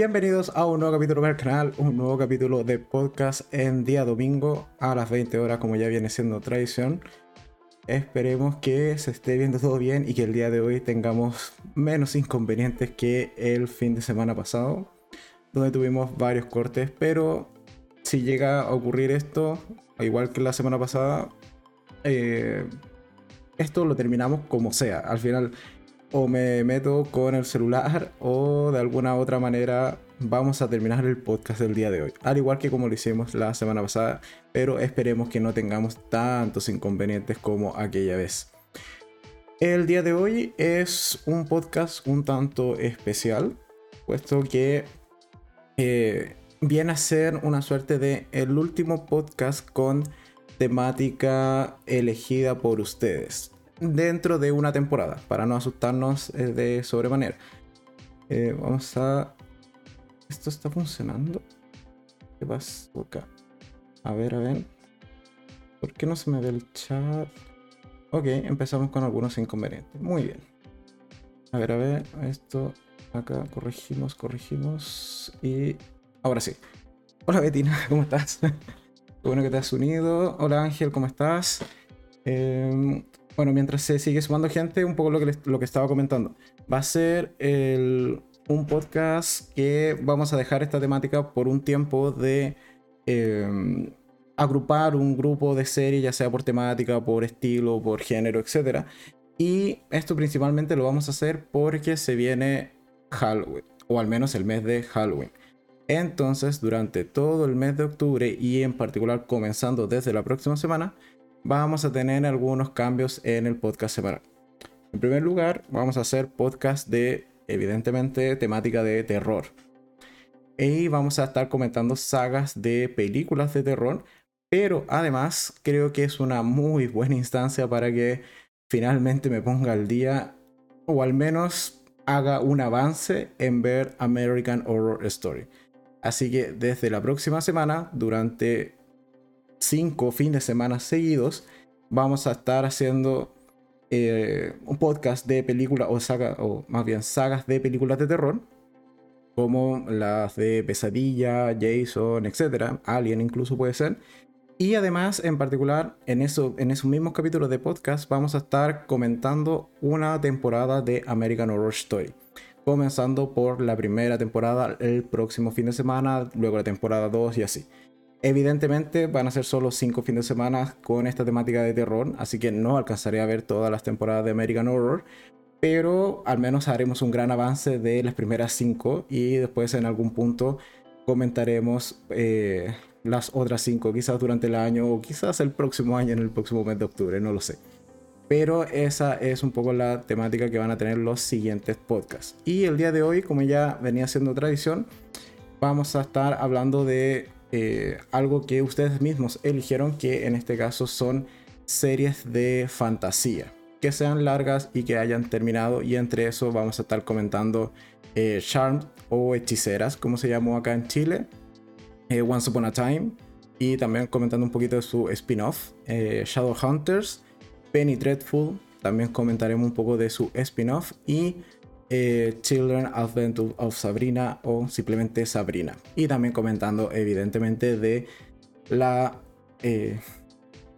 Bienvenidos a un nuevo capítulo del canal, un nuevo capítulo de podcast en día domingo a las 20 horas como ya viene siendo tradición. Esperemos que se esté viendo todo bien y que el día de hoy tengamos menos inconvenientes que el fin de semana pasado, donde tuvimos varios cortes, pero si llega a ocurrir esto, igual que la semana pasada, eh, esto lo terminamos como sea. Al final o me meto con el celular o de alguna otra manera vamos a terminar el podcast del día de hoy. Al igual que como lo hicimos la semana pasada, pero esperemos que no tengamos tantos inconvenientes como aquella vez. El día de hoy es un podcast un tanto especial, puesto que eh, viene a ser una suerte de el último podcast con temática elegida por ustedes dentro de una temporada, para no asustarnos eh, de sobremanera. Eh, vamos a... ¿Esto está funcionando? ¿Qué pasa acá? A ver, a ver. ¿Por qué no se me ve el chat? Ok, empezamos con algunos inconvenientes. Muy bien. A ver, a ver. Esto acá corregimos, corregimos. Y ahora sí. Hola Betina, ¿cómo estás? Bueno que te has unido. Hola Ángel, ¿cómo estás? Eh, bueno, mientras se sigue sumando gente, un poco lo que, lo que estaba comentando. Va a ser un podcast que vamos a dejar esta temática por un tiempo de em, agrupar un grupo de series, ya sea por temática, por estilo, por género, etc. Y esto principalmente lo vamos a hacer porque se viene Halloween, o al menos el mes de Halloween. Entonces, durante todo el mes de octubre y en particular comenzando desde la próxima semana, vamos a tener algunos cambios en el podcast semanal. En primer lugar, vamos a hacer podcast de, evidentemente, temática de terror. Y vamos a estar comentando sagas de películas de terror, pero además creo que es una muy buena instancia para que finalmente me ponga al día, o al menos haga un avance en ver American Horror Story. Así que desde la próxima semana, durante cinco fines de semana seguidos, vamos a estar haciendo eh, un podcast de películas o o más bien sagas de películas de terror, como las de Pesadilla, Jason, etc. Alien incluso puede ser. Y además, en particular, en, eso, en esos mismos capítulos de podcast vamos a estar comentando una temporada de American Horror Story. Comenzando por la primera temporada el próximo fin de semana, luego la temporada 2 y así. Evidentemente van a ser solo 5 fines de semana con esta temática de terror, así que no alcanzaré a ver todas las temporadas de American Horror, pero al menos haremos un gran avance de las primeras 5 y después en algún punto comentaremos eh, las otras 5, quizás durante el año o quizás el próximo año, en el próximo mes de octubre, no lo sé. Pero esa es un poco la temática que van a tener los siguientes podcasts. Y el día de hoy, como ya venía siendo tradición, vamos a estar hablando de eh, algo que ustedes mismos eligieron, que en este caso son series de fantasía, que sean largas y que hayan terminado. Y entre eso vamos a estar comentando eh, Charm o Hechiceras, como se llamó acá en Chile, eh, Once Upon a Time, y también comentando un poquito de su spin-off, Shadow Hunters, Penny Dreadful, también comentaremos un poco de su spin-off y eh, Children of Sabrina o simplemente Sabrina. Y también comentando evidentemente de la eh,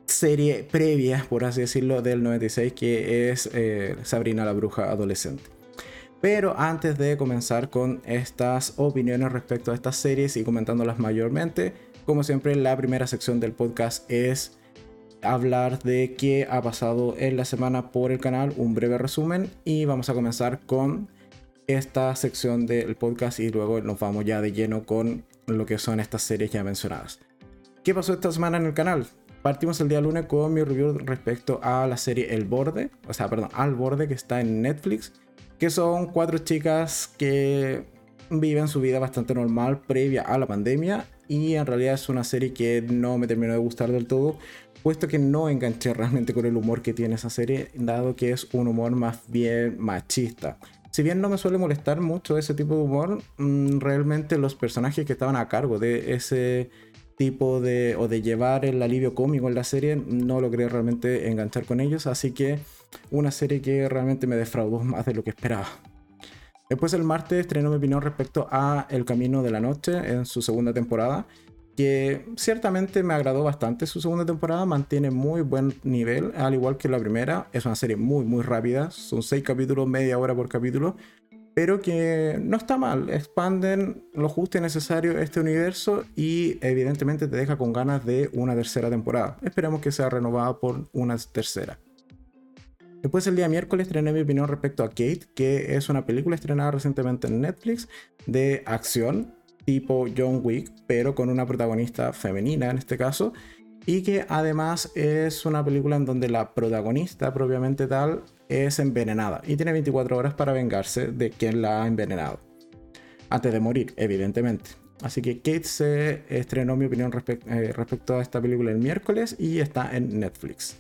serie previa, por así decirlo, del 96 que es eh, Sabrina la Bruja Adolescente. Pero antes de comenzar con estas opiniones respecto a estas series y comentándolas mayormente, como siempre la primera sección del podcast es hablar de qué ha pasado en la semana por el canal, un breve resumen y vamos a comenzar con esta sección del podcast y luego nos vamos ya de lleno con lo que son estas series ya mencionadas. ¿Qué pasó esta semana en el canal? Partimos el día lunes con mi review respecto a la serie El Borde, o sea, perdón, Al Borde que está en Netflix, que son cuatro chicas que viven su vida bastante normal previa a la pandemia y en realidad es una serie que no me terminó de gustar del todo, puesto que no enganché realmente con el humor que tiene esa serie, dado que es un humor más bien machista. Si bien no me suele molestar mucho ese tipo de humor, mm, realmente los personajes que estaban a cargo de ese tipo de o de llevar el alivio cómico en la serie no logré realmente enganchar con ellos, así que una serie que realmente me defraudó más de lo que esperaba. Después el martes estrenó mi opinión respecto a El Camino de la Noche en su segunda temporada, que ciertamente me agradó bastante su segunda temporada, mantiene muy buen nivel, al igual que la primera, es una serie muy muy rápida, son seis capítulos, media hora por capítulo, pero que no está mal, expanden lo justo y necesario este universo y evidentemente te deja con ganas de una tercera temporada. Esperemos que sea renovada por una tercera. Después el día miércoles estrené mi opinión respecto a Kate, que es una película estrenada recientemente en Netflix de acción tipo John Wick, pero con una protagonista femenina en este caso, y que además es una película en donde la protagonista propiamente tal es envenenada y tiene 24 horas para vengarse de quien la ha envenenado. Antes de morir, evidentemente. Así que Kate se estrenó mi opinión eh, respecto a esta película el miércoles y está en Netflix.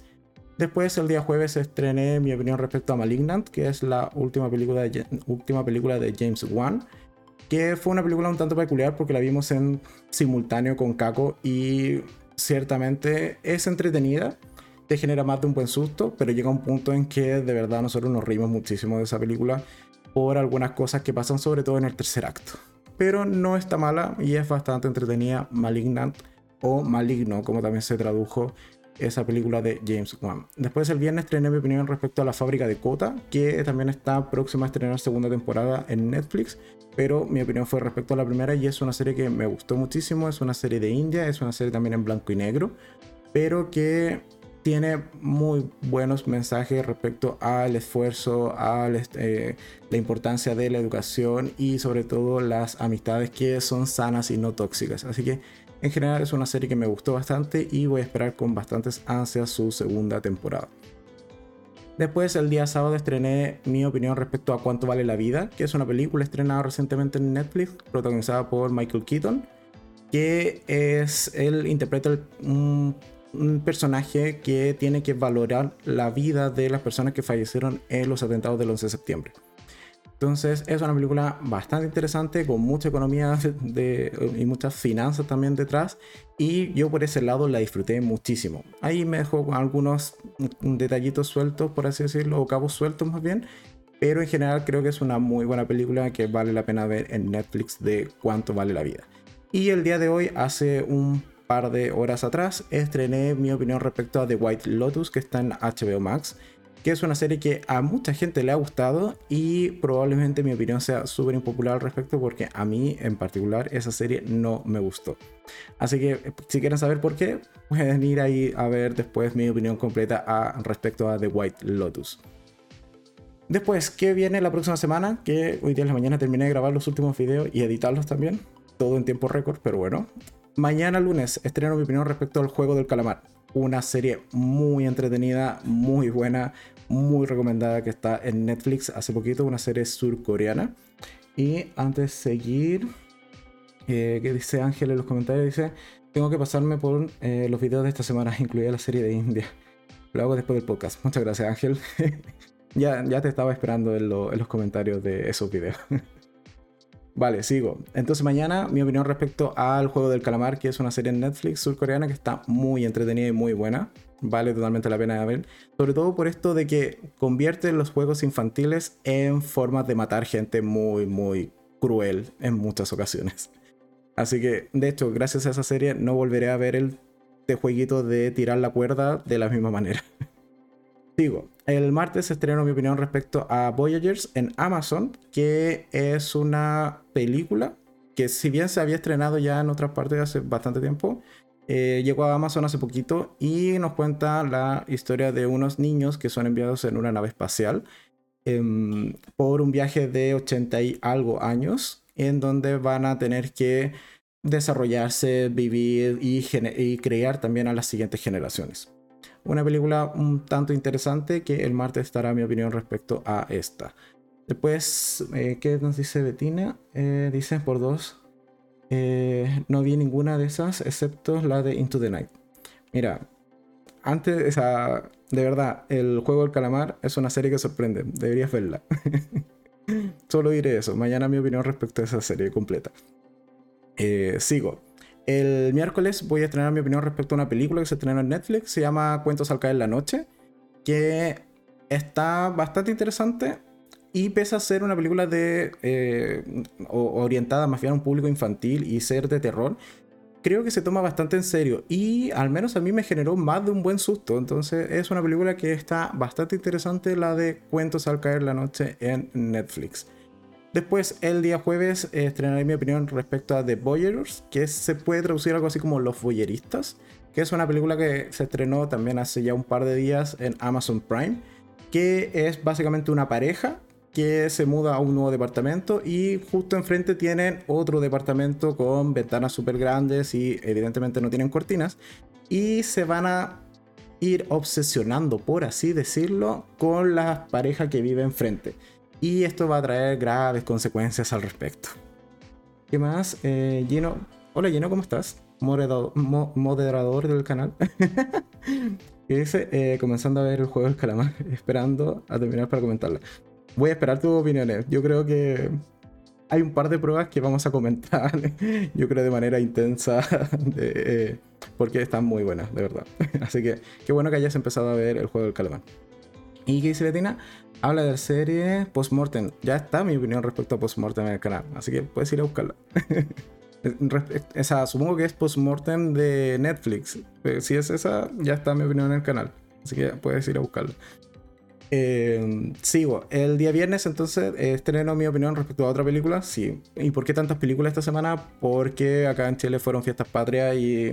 Después, el día jueves, estrené mi opinión respecto a Malignant, que es la última película de, última película de James Wan, que fue una película un tanto peculiar porque la vimos en simultáneo con Kako y ciertamente es entretenida, te genera más de un buen susto, pero llega un punto en que de verdad nosotros nos reímos muchísimo de esa película por algunas cosas que pasan sobre todo en el tercer acto. Pero no está mala y es bastante entretenida, Malignant o Maligno, como también se tradujo esa película de James Wan. Después el viernes estrené mi opinión respecto a la fábrica de Kota, que también está próxima a estrenar segunda temporada en Netflix, pero mi opinión fue respecto a la primera y es una serie que me gustó muchísimo, es una serie de India, es una serie también en blanco y negro, pero que tiene muy buenos mensajes respecto al esfuerzo, a eh, la importancia de la educación y sobre todo las amistades que son sanas y no tóxicas. Así que en general es una serie que me gustó bastante y voy a esperar con bastantes ansias su segunda temporada. Después, el día sábado, estrené mi opinión respecto a Cuánto vale la vida, que es una película estrenada recientemente en Netflix, protagonizada por Michael Keaton, que es, él interpreta un, un personaje que tiene que valorar la vida de las personas que fallecieron en los atentados del 11 de septiembre. Entonces es una película bastante interesante, con mucha economía de, y muchas finanzas también detrás. Y yo por ese lado la disfruté muchísimo. Ahí me dejó algunos detallitos sueltos, por así decirlo, o cabos sueltos más bien. Pero en general creo que es una muy buena película que vale la pena ver en Netflix de cuánto vale la vida. Y el día de hoy, hace un par de horas atrás, estrené mi opinión respecto a The White Lotus que está en HBO Max que es una serie que a mucha gente le ha gustado y probablemente mi opinión sea súper impopular al respecto porque a mí en particular esa serie no me gustó. Así que si quieren saber por qué, pueden ir ahí a ver después mi opinión completa a, respecto a The White Lotus. Después, ¿qué viene la próxima semana? Que hoy día en la mañana terminé de grabar los últimos videos y editarlos también. Todo en tiempo récord, pero bueno. Mañana lunes estreno mi opinión respecto al juego del calamar. Una serie muy entretenida, muy buena, muy recomendada que está en Netflix hace poquito, una serie surcoreana. Y antes de seguir, eh, que dice Ángel en los comentarios, dice, tengo que pasarme por eh, los videos de esta semana, incluida la serie de India. Lo hago después del podcast. Muchas gracias Ángel. ya, ya te estaba esperando en, en los comentarios de esos videos. Vale, sigo. Entonces mañana mi opinión respecto al juego del calamar, que es una serie en Netflix surcoreana que está muy entretenida y muy buena vale totalmente la pena ver. Sobre todo por esto de que convierte los juegos infantiles en formas de matar gente muy, muy cruel en muchas ocasiones. Así que, de hecho, gracias a esa serie no volveré a ver el de jueguito de tirar la cuerda de la misma manera. Sigo. El martes estrenó mi opinión respecto a Voyagers en Amazon, que es una película que si bien se había estrenado ya en otras partes hace bastante tiempo, eh, llegó a Amazon hace poquito y nos cuenta la historia de unos niños que son enviados en una nave espacial em, por un viaje de 80 y algo años, en donde van a tener que desarrollarse, vivir y, crear también a las siguientes generaciones. Una película un tanto interesante que el martes estará mi opinión respecto a esta. Después, eh, ¿qué nos dice Betina? Eh, dice por dos eh, no vi ninguna de esas excepto la de Into the Night. Mira, antes, de verdad, el juego del calamar es una serie que sorprende. Deberías verla. Solo diré eso. Mañana mi opinión respecto a esa serie completa. Eh, sigo. El miércoles voy a estrenar mi opinión respecto a una película que se estrenó en Netflix. Se llama Cuentos al caer la noche. Que está bastante interesante Y pese a ser una película de eh, orientada más bien a un público infantil y ser de terror, creo que se toma bastante en serio y al menos a mí me generó más de un buen susto. Entonces es una película que está bastante interesante, la de Cuentos al caer la noche en Netflix. Después, el día jueves, estrenaré mi opinión respecto a The Voyeurs, que se puede traducir algo así como Los Voyeristas, que es una película que se estrenó también hace ya un par de días en Amazon Prime, que es básicamente una pareja que se muda a un nuevo departamento y justo enfrente tienen otro departamento con ventanas súper grandes y evidentemente no tienen cortinas y se van a ir obsesionando, por así decirlo, con la pareja que vive enfrente. Y esto va a traer graves consecuencias al respecto. ¿Qué más? Eh. Hola Gino, ¿cómo estás? Moderador, del canal. ¿Qué dice? Eh, comenzando a ver el juego del calamar, esperando a terminar para comentarla voy a esperar tus opiniones. Yo creo que hay un par de pruebas que vamos a comentar, yo creo de manera intensa, eh, porque están muy buenas, de verdad. Así que qué bueno que hayas empezado a ver el juego del calamar. ¿Y qué dice Betina? Habla de la serie Postmortem. Ya está mi opinión respecto a Postmortem en el canal, así que puedes ir a buscarla. esa, supongo que es Postmortem de Netflix. Eh, si es esa, ya está mi opinión en el canal. Así que puedes ir a buscarla. Eh. El día viernes, entonces, estreno mi opinión respecto a otra película. Sí. ¿Y por qué tantas películas esta semana? Porque acá en Chile fueron fiestas patrias y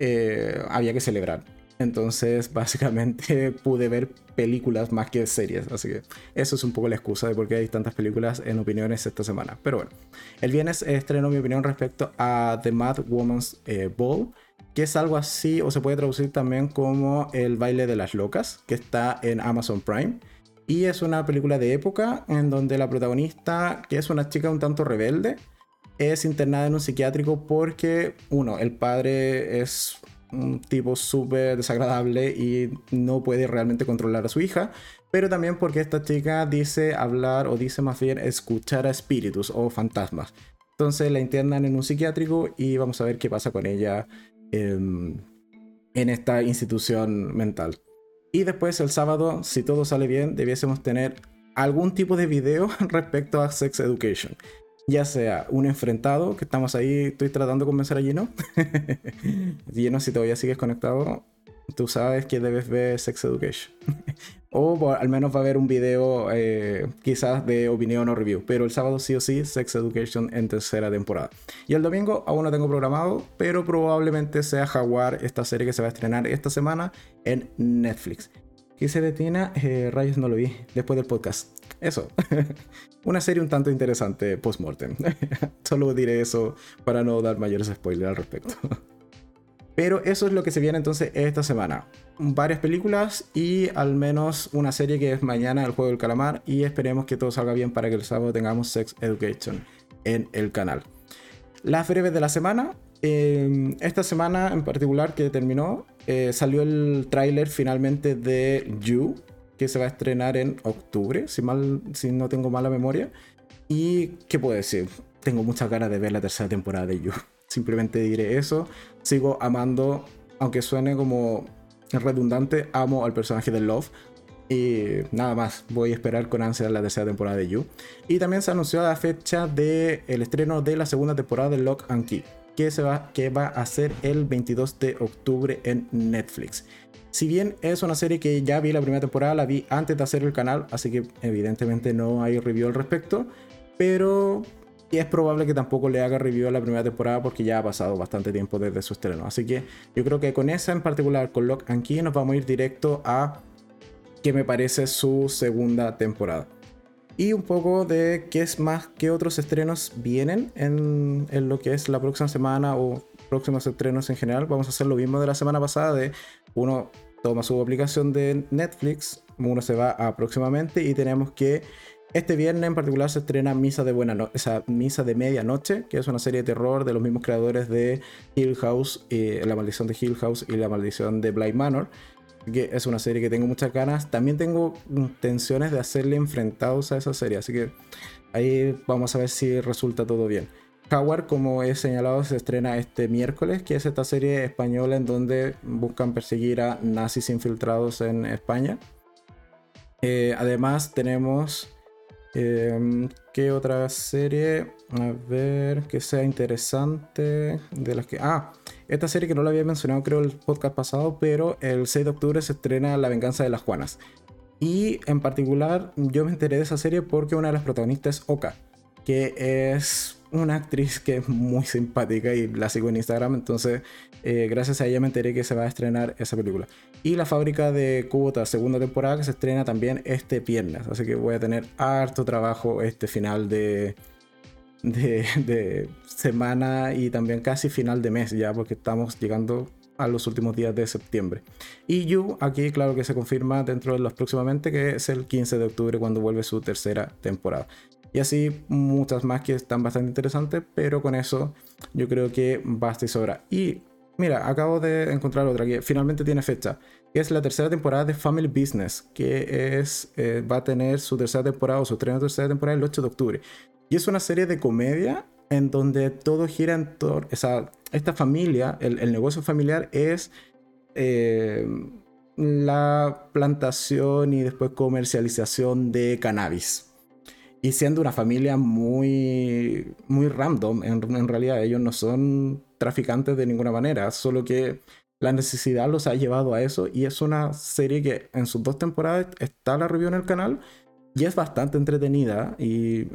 eh, había que celebrar. Entonces, básicamente pude ver películas más que series. Así que eso es un poco la excusa de por qué hay tantas películas en opiniones esta semana. Pero bueno, el viernes estreno mi opinión respecto a The Mad Woman's eh, Ball que es algo así, o se puede traducir también como El baile de las locas, que está en Amazon Prime. Y es una película de época en donde la protagonista, que es una chica un tanto rebelde, es internada en un psiquiátrico porque, uno, el padre es un tipo súper desagradable y no puede realmente controlar a su hija, pero también porque esta chica dice hablar o dice más bien escuchar a espíritus o fantasmas. Entonces la internan en un psiquiátrico y vamos a ver qué pasa con ella en esta institución mental. Y después el sábado, si todo sale bien, debiésemos tener algún tipo de video respecto a Sex Education. Ya sea un enfrentado, que estamos ahí, estoy tratando de convencer a Gino. Gino, si todavía sigues conectado, tú sabes que debes ver Sex Education. o al menos va a haber un video eh, quizás de opinión o review. Pero el sábado sí o sí, Sex Education en tercera temporada. Y el domingo aún no tengo programado, pero probablemente sea Jaguar, esta serie que se va a estrenar esta semana en Netflix. ¿Qué se detiene? Eh, rayos no lo vi después del podcast. Eso. Una serie un tanto interesante post-mortem. Solo diré eso para no dar mayores spoilers al respecto. Pero eso es lo que se viene entonces esta semana. Varias películas y al menos una serie que es mañana el juego del calamar y esperemos que todo salga bien para que el sábado tengamos Sex Education en el canal. Las breves de la semana. Em, esta semana en particular que terminó, eh, salió el tráiler finalmente de You, que se va a estrenar en octubre, si, mal, si no tengo mala memoria. Y, ¿qué puedo decir? Tengo muchas ganas de ver la tercera temporada de You. Simplemente diré eso. Sigo amando, aunque suene como redundante, amo al personaje de Love. Y nada más, voy a esperar con ansia la tercera temporada de You. Y también se anunció la fecha del el estreno de la segunda temporada de Lock and Key, que, se va, que va a ser el 22 de octubre en Netflix. Si bien es una serie que ya vi la primera temporada, la vi antes de hacer el canal, así que evidentemente no hay review al respecto, pero y es probable que tampoco le haga review a la primera temporada porque ya ha pasado bastante tiempo desde su estreno. Así que yo creo que con esa en particular, con Lock and Key, nos vamos a ir directo a qué me parece su segunda temporada. Y un poco de qué es más, qué otros estrenos vienen en, en lo que es la próxima semana o próximos estrenos en general. Vamos a hacer lo mismo de la semana pasada de uno toma su aplicación de Netflix, uno se va a próximamente y tenemos que este viernes en particular se estrena Misa de Buena no Misa de Medianoche, que es una serie de terror de los mismos creadores de Hill House, eh, La Maldición de Hill House y La Maldición de Blind Manor. Que es una serie que tengo muchas ganas. También tengo intenciones de hacerle enfrentados a esa serie, así que ahí vamos a ver si resulta todo bien. Howard, como he señalado, se estrena este miércoles, que es esta serie española en donde buscan perseguir a nazis infiltrados en España. Eh, además tenemos Em, ¿Qué otra serie? A ver, que sea interesante. De las que. Ah, esta serie que no la había mencionado, creo, el podcast pasado, pero el 6 de octubre se estrena La venganza de las Juanas. Y en particular, yo me enteré de esa serie porque una de las protagonistas es Oka, que es una actriz que es muy simpática y la sigo en Instagram, entonces eh, gracias a ella me enteré que se va a estrenar esa película. Y La fábrica de Kubota, segunda temporada, que se estrena también este viernes, así que voy a tener harto trabajo este final de, de, semana y también casi final de mes ya, porque estamos llegando a los últimos días de septiembre. Y You, aquí claro que se confirma dentro de los próximamente, que es el 15 de octubre cuando vuelve su tercera temporada. Y así muchas más que están bastante interesantes, pero con eso yo creo que basta y sobra. Y mira, acabo de encontrar otra que finalmente tiene fecha, es la tercera temporada de Family Business, que es, eh, va a tener su tercera temporada o su tercera temporada el 8 de octubre. Y es una serie de comedia en donde todo gira en torno, o sea, esta familia, el, negocio familiar es... Eh, la plantación y después comercialización de cannabis y siendo una familia muy, muy random, en, realidad ellos no son traficantes de ninguna manera, solo que la necesidad los ha llevado a eso y es una serie que en sus dos temporadas está la review en el canal y es bastante entretenida y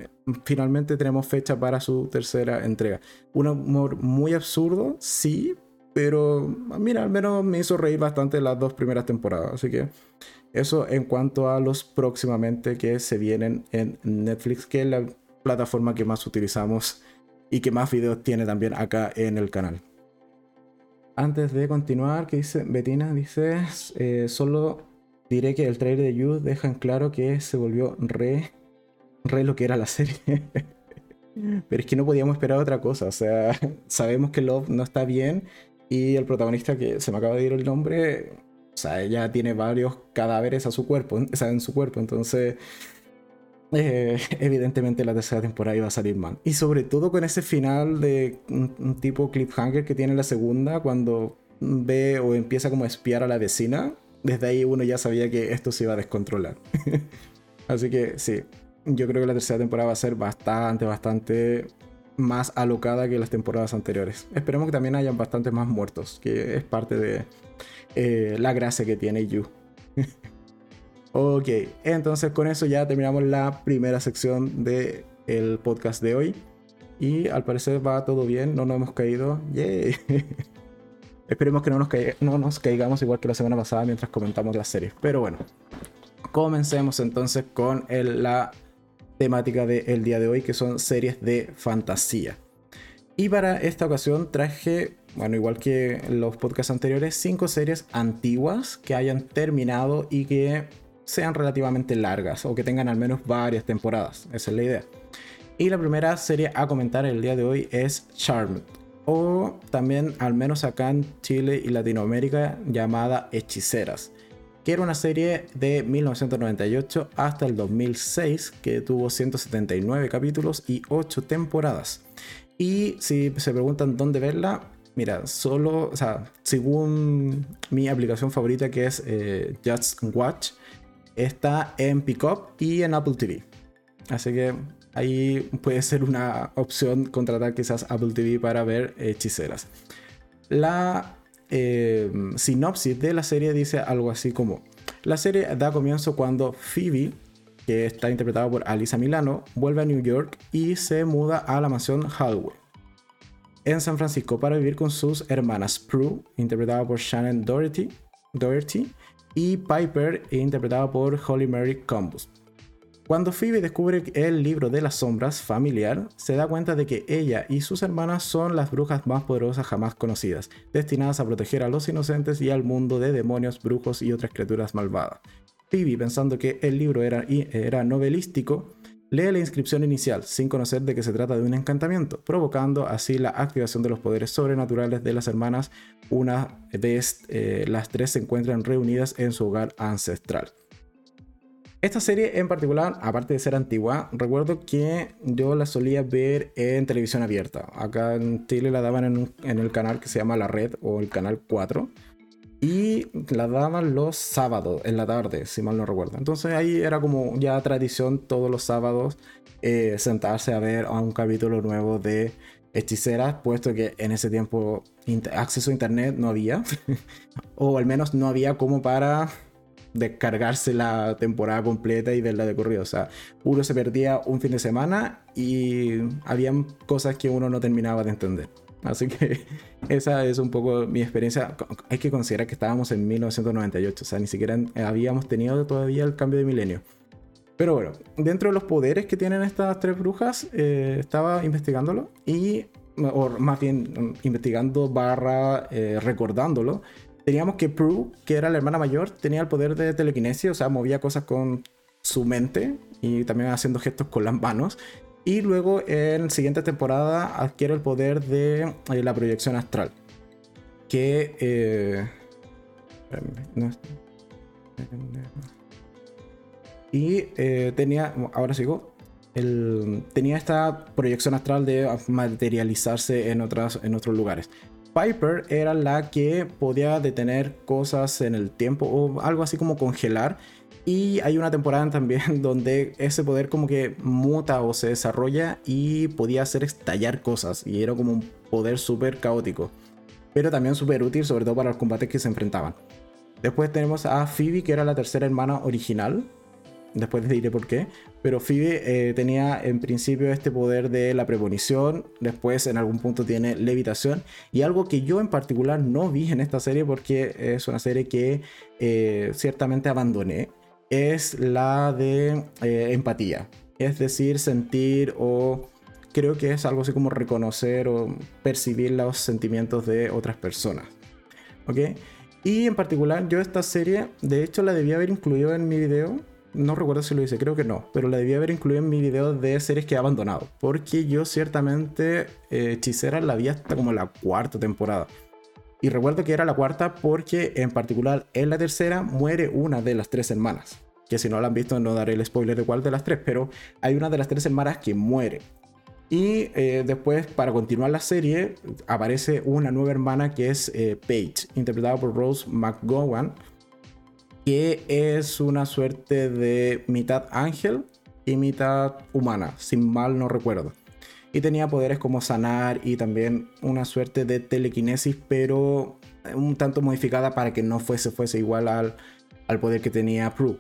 finalmente tenemos fecha para su tercera entrega. Un humor muy absurdo, sí, pero mira, al menos me hizo reír bastante las dos primeras temporadas, así que eso en cuanto a los próximamente que se vienen en Netflix, que es la plataforma que más utilizamos y que más videos tiene también acá en el canal. Antes de continuar, que dice Betina, dice, eh, solo diré que el trailer de You deja en claro que se volvió re, re lo que era la serie. Pero es que no podíamos esperar otra cosa, o sea, sabemos que Love no está bien y el protagonista que se me acaba de ir el nombre o sea, ella tiene varios cadáveres a su cuerpo, o sea, en su cuerpo, entonces eh, evidentemente la tercera temporada iba a salir mal. Y sobre todo con ese final de un, tipo cliffhanger que tiene la segunda, cuando ve o empieza como a espiar a la vecina, desde ahí uno ya sabía que esto se iba a descontrolar. Así que sí, yo creo que la tercera temporada va a ser bastante, bastante más alocada que las temporadas anteriores. Esperemos que también hayan bastantes más muertos, que es parte de eh, la gracia que tiene Yu. ok, entonces con eso ya terminamos la primera sección del el podcast de hoy. Y al parecer va todo bien, no nos hemos caído. Esperemos que no nos, no nos caigamos igual que la semana pasada mientras comentamos la serie. Pero bueno, comencemos entonces con la temática del día de hoy, que son series de fantasía. Y para esta ocasión traje bueno, igual que los podcasts anteriores, cinco series antiguas que hayan terminado y que sean relativamente largas o que tengan al menos varias temporadas. Esa es la idea. Y la primera serie a comentar el día de hoy es Charmed, o también al menos acá en Chile y Latinoamérica llamada Hechiceras, que era una serie de 1998 hasta el 2006 que tuvo 179 capítulos y 8 temporadas. Y si se preguntan dónde verla, Mira, solo, o sea, según mi aplicación favorita que es eh, Just Watch, está en Pickup y en Apple TV. Así que ahí puede ser una opción contratar quizás Apple TV para ver hechiceras. La eh, sinopsis de la serie dice algo así como: La serie da comienzo cuando Phoebe, que está interpretada por Alisa Milano, vuelve a New York y se muda a la mansión Hallway en San Francisco para vivir con sus hermanas Prue, interpretada por Shannon Doherty, Doherty y Piper, interpretada por Holly Mary Combus. Cuando Phoebe descubre el libro de las sombras familiar, se da cuenta de que ella y sus hermanas son las brujas más poderosas jamás conocidas, destinadas a proteger a los inocentes y al mundo de demonios, brujos y otras criaturas malvadas. Phoebe, pensando que el libro era, era novelístico, Lee la inscripción inicial sin conocer de que se trata de un encantamiento, provocando así la activación de los poderes sobrenaturales de las hermanas una vez eh, las tres se encuentran reunidas en su hogar ancestral. Esta serie en particular, aparte de ser antigua, recuerdo que yo la solía ver en televisión abierta. Acá en Chile la daban en, en el canal que se llama La Red o el canal 4. Y la daban los sábados, en la tarde, si mal no recuerdo. Entonces ahí era como ya tradición todos los sábados eh, sentarse a ver a un capítulo nuevo de hechiceras, puesto que en ese tiempo acceso a internet no había, o al menos no había como para descargarse la temporada completa y verla de corrido. O sea, uno se perdía un fin de semana y habían cosas que uno no terminaba de entender. Así que esa es un poco mi experiencia. Hay que considerar que estábamos en 1998, o sea, ni siquiera habíamos tenido todavía el cambio de milenio. Pero bueno, dentro de los poderes que tienen estas tres brujas, eh, estaba investigándolo y, o más bien investigando barra eh, recordándolo, teníamos que Prue, que era la hermana mayor, tenía el poder de telequinesia, o sea, movía cosas con su mente y también haciendo gestos con las manos. Y luego en siguiente temporada adquiere el poder de eh, la proyección astral. Que... no, y eh, tenía, ahora sigo, el, tenía esta proyección astral de materializarse en, otras, en otros lugares. Piper era la que podía detener cosas en el tiempo o algo así como congelar. Y hay una temporada también donde ese poder como que muta o se desarrolla y podía hacer estallar cosas. Y era como un poder súper caótico. Pero también súper útil, sobre todo para los combates que se enfrentaban. Después tenemos a Phoebe, que era la tercera hermana original, Después te diré por qué. Pero Phoebe eh, tenía en principio este poder de la premonición. Después en algún punto tiene levitación. Y algo que yo en particular no vi en esta serie porque es una serie que eh, ciertamente abandoné. Es la de eh, empatía. Es decir, sentir o creo que es algo así como reconocer o percibir los sentimientos de otras personas. ¿Ok? Y en particular yo esta serie, de hecho la debía haber incluido en mi video no recuerdo si lo hice, creo que no, pero la debía haber incluido en mi video de series que he abandonado. Porque yo ciertamente eh, Hechicera la vi hasta como la cuarta temporada. Y recuerdo que era la cuarta porque en particular en la tercera muere una de las tres hermanas. Que si no la han visto no daré el spoiler de cuál de las tres, pero hay una de las tres hermanas que muere. Y eh, después, para continuar la serie, aparece una nueva hermana que es eh, Paige, interpretada por Rose McGowan, que es una suerte de mitad ángel y mitad humana, sin mal no recuerdo. Y tenía poderes como sanar y también una suerte de telequinesis, pero un tanto modificada para que no fuese, fuese igual al, al poder que tenía Prue.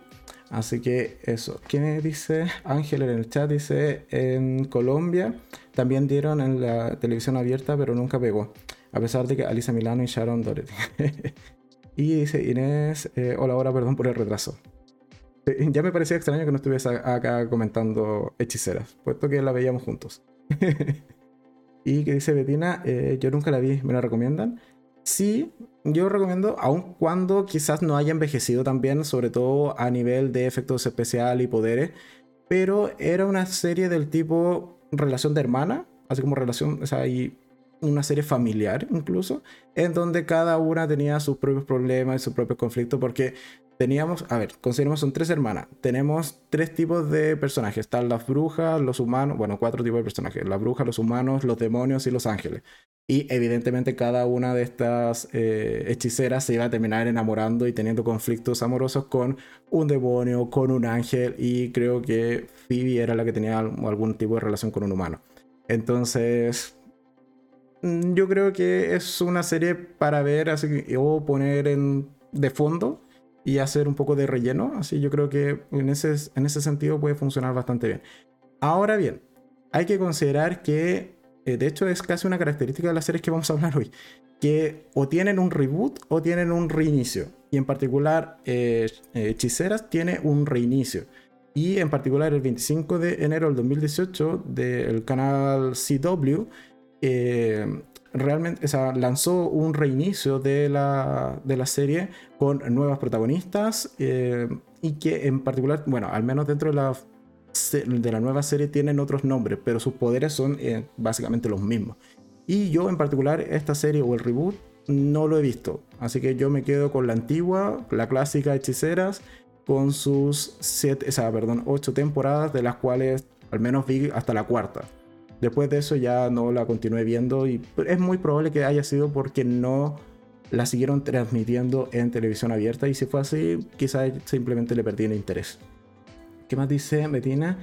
Así que eso. ¿Quién dice? Ángel en el chat dice en Colombia también dieron en la televisión abierta, pero nunca pegó. A pesar de que Alisa Milano y Sharon Doherty. Y dice Inés, eh, hola, hola, perdón por el retraso. Eh, ya me parecía extraño que no estuviese acá comentando hechiceras, puesto que la veíamos juntos. y que dice Betina, eh, yo nunca la vi, ¿me la recomiendan? Sí, yo recomiendo, aun cuando quizás no haya envejecido también, sobre todo a nivel de efectos especiales y poderes, pero era una serie del tipo relación de hermana, así como relación, o sea, y una serie familiar incluso, en donde cada una tenía sus propios problemas y sus propios conflictos, porque teníamos, a ver, consideramos son tres hermanas, tenemos tres tipos de personajes, están las brujas, los humanos, bueno, cuatro tipos de personajes, las brujas, los humanos, los demonios y los ángeles. Y evidentemente cada una de estas eh, hechiceras se iba a terminar enamorando y teniendo conflictos amorosos con un demonio, con un ángel, y creo que Phoebe era la que tenía algún tipo de relación con un humano. Entonces, Mm, yo creo que es una serie para ver así, o poner en, de fondo y hacer un poco de relleno. Así yo creo que en ese, en ese sentido puede funcionar bastante bien. Ahora bien, hay que considerar que, eh, de hecho es casi una característica de las series que vamos a hablar hoy, que o tienen un reboot o tienen un reinicio. Y en particular, eh, eh, Hechiceras tiene un reinicio. Y en particular el 25 de enero del 2018 del canal CW realmente o lanzó un reinicio de la, de la serie con nuevas protagonistas eh, y que en particular, bueno, al menos dentro de la, de la nueva serie tienen otros nombres, pero sus poderes son eh, básicamente los mismos. Y yo en particular esta serie o el reboot no lo he visto, así que yo me quedo con la antigua, la clásica Hechiceras, con sus siete, o sea, perdón, ocho temporadas, de las cuales al menos vi hasta la cuarta. Después de eso ya no la continué viendo y es muy probable que haya sido porque no la siguieron transmitiendo en televisión abierta y si fue así, quizás simplemente le perdí el interés. ¿Qué más dice Betina?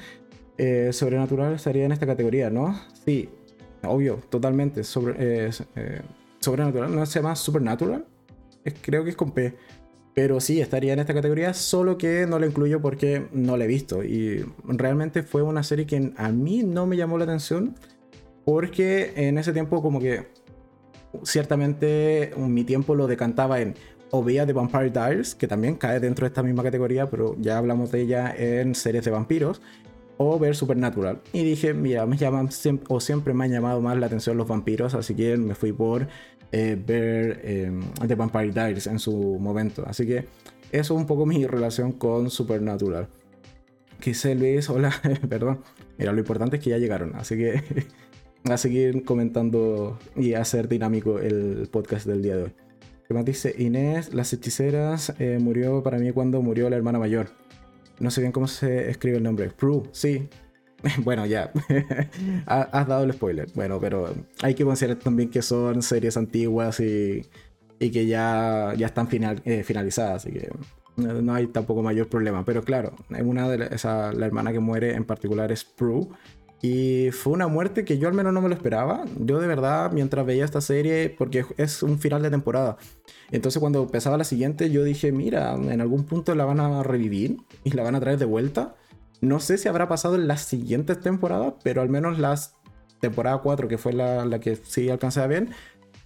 Eh, sobrenatural estaría en esta categoría, ¿no? Sí, obvio, totalmente. Sobre, eh, eh, sobrenatural, ¿no se llama Supernatural? creo que es con P. Pero sí, estaría en esta categoría, solo que no la incluyo porque no la he visto. Y realmente fue una serie que a mí no me llamó la atención porque en ese tiempo como que ciertamente mi tiempo lo decantaba en o veía The Vampire Diaries, que también cae dentro de esta misma categoría, pero ya hablamos de ella en series de vampiros, o ver Supernatural. Y dije, mira, me llaman o siempre me han llamado más la atención los vampiros, así que me fui por eh, ver eh, The Vampire Diaries en su momento. Así que eso es un poco mi relación con Supernatural. Quise Luis, hola, perdón. Mira, lo importante es que ya llegaron, así que a seguir comentando y a hacer dinámico el podcast del día de hoy. ¿Qué más dice? Inés, las hechiceras, eh, murió para mí cuando murió la hermana mayor. No sé bien cómo se escribe el nombre. Prue, sí. bueno, ya. Has dado el spoiler. Bueno, pero hay que considerar también que son series antiguas y, y que ya, ya están final, eh, finalizadas. Así que no hay tampoco mayor problema. Pero claro, una de esa, la hermana que muere en particular es Prue. Y fue una muerte que yo al menos no me lo esperaba. Yo de verdad, mientras veía esta serie, porque es un final de temporada. Entonces cuando empezaba la siguiente, yo dije, mira, en algún punto la van a revivir y la van a traer de vuelta. No sé si habrá pasado en las siguientes temporadas, pero al menos las temporada 4, que fue la, que sí alcancé a ver,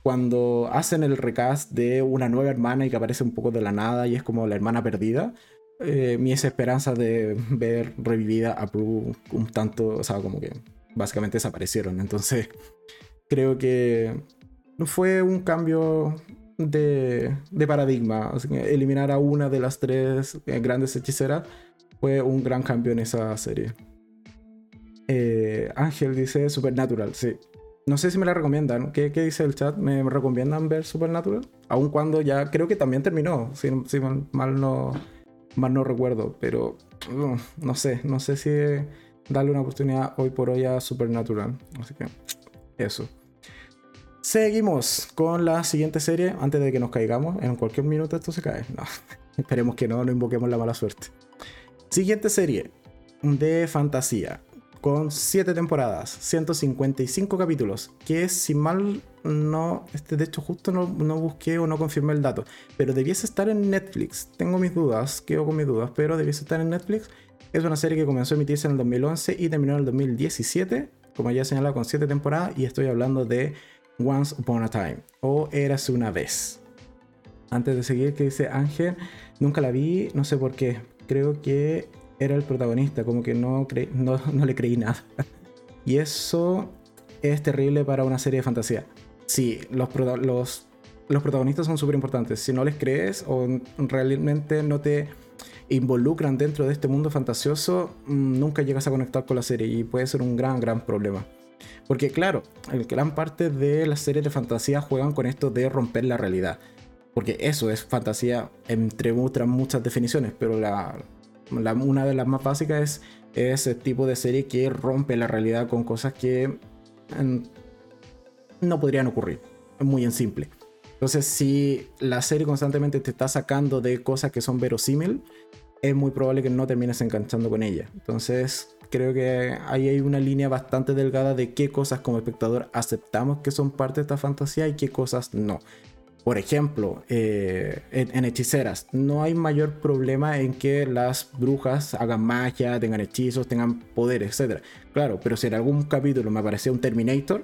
cuando hacen el recast de una nueva hermana y que aparece un poco de la nada y es como la hermana perdida, eh, mi esperanza de ver revivida a Prue un tanto, o sea, como que básicamente desaparecieron. Entonces, creo que fue un cambio de, de paradigma. eliminar a una de las tres eh, grandes hechiceras fue un gran cambio en esa serie. Eh, Ángel dice Supernatural, sí. No sé si me la recomiendan. ¿Qué, ¿Qué, dice el chat? ¿Me recomiendan ver Supernatural? Aun cuando ya creo que también terminó, si, si mal no más no recuerdo, pero no sé, no sé si darle una oportunidad hoy por hoy a Supernatural. Así que eso. Seguimos con la siguiente serie antes de que nos caigamos. En cualquier minuto esto se cae. No, esperemos que no, no invoquemos la mala suerte. Siguiente serie de fantasía con 7 temporadas, 155 capítulos, que si mal no, este, de hecho justo no, no, busqué o no confirmé el dato, pero debiese estar en Netflix, tengo mis dudas, quedo con mis dudas, pero debiese estar en Netflix. Es una serie que comenzó a emitirse en el 2011 y terminó en el 2017, como ya he con 7 temporadas, y estoy hablando de Once Upon a Time, o Érase una vez. Antes de seguir, que dice Ángel, nunca la vi, no sé por qué, creo que era el protagonista, como que no, no, no le creí nada. y eso es terrible para una serie de fantasía. Sí, los, los, los protagonistas son súper importantes. Si no les crees o realmente no te involucran dentro de este mundo fantasioso, mm, nunca llegas a conectar con la serie y puede ser un gran, gran problema. Porque claro, gran parte de las series de fantasía juegan con esto de romper la realidad. Porque eso es fantasía entre otras muchas definiciones, pero la, una de las más básicas es ese tipo de serie que rompe la realidad con cosas que no podrían ocurrir. Es muy en simple. Entonces, si la serie constantemente te está sacando de cosas que son verosímil, es muy probable que no termines enganchando con ella. Entonces, creo que ahí hay una línea bastante delgada de qué cosas como espectador aceptamos que son parte de esta fantasía y qué cosas no. Por ejemplo, eh, en, hechiceras, no hay mayor problema en que las brujas hagan magia, tengan hechizos, tengan poderes, etc. Claro, pero si en algún capítulo me aparecía un Terminator,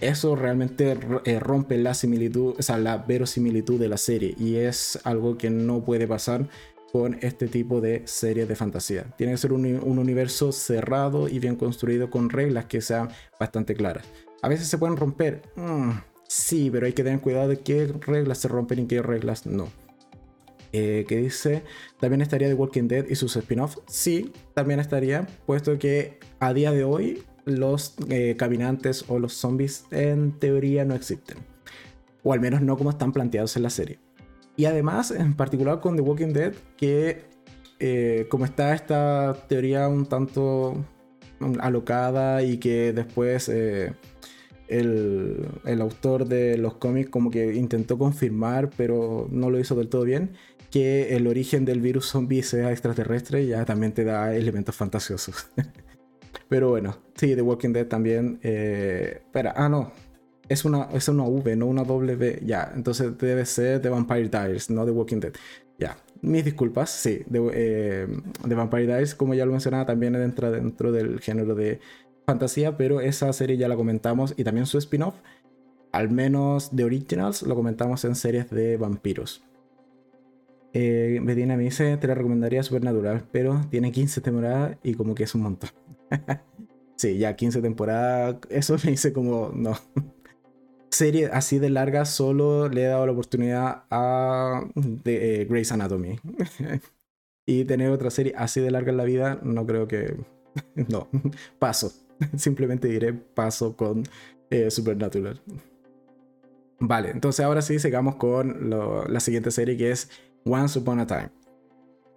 eso realmente eh, rompe la similitud, o sea, la verosimilitud de la serie. Y es algo que no puede pasar con este tipo de series de fantasía. Tiene que ser un, universo cerrado y bien construido con reglas que sean bastante claras. A veces se pueden romper. Mm, Sí, pero hay que tener cuidado de qué reglas se rompen y qué reglas no. Eh, que dice, también estaría The Walking Dead y sus spin-offs. Sí, también estaría, puesto que a día de hoy los eh, caminantes o los zombies en teoría no existen. O al menos no como están planteados en la serie. Y además, en particular con The Walking Dead, que eh, como está esta teoría un tanto alocada y que después el, el, autor de los cómics como que intentó confirmar, pero no lo hizo del todo bien, que el origen del virus zombie sea extraterrestre ya también te da elementos fantasiosos. pero bueno, sí, The Walking Dead también... Eh, espera, ah, no. Es una, es una V, no una W. Ya, entonces debe ser The Vampire Diaries, no The Walking Dead. Ya, mis disculpas, sí. The, eh, Vampire Diaries, como ya lo mencionaba, también entra dentro del género de fantasía, pero esa serie ya la comentamos y también su spin-off, al menos de Originals, lo comentamos en series de vampiros. Eh, Medina me dice, te la recomendaría Supernatural, pero tiene 15 temporadas y como que es un montón. sí, ya 15 temporadas, eso me dice como, no. Serie así de larga solo le he dado la oportunidad a eh, Grey's Anatomy. y tener otra serie así de larga en la vida, no creo que... no, paso. Simplemente diré paso con eh, Supernatural. Vale, entonces ahora sí sigamos con la siguiente serie que es Once Upon a Time.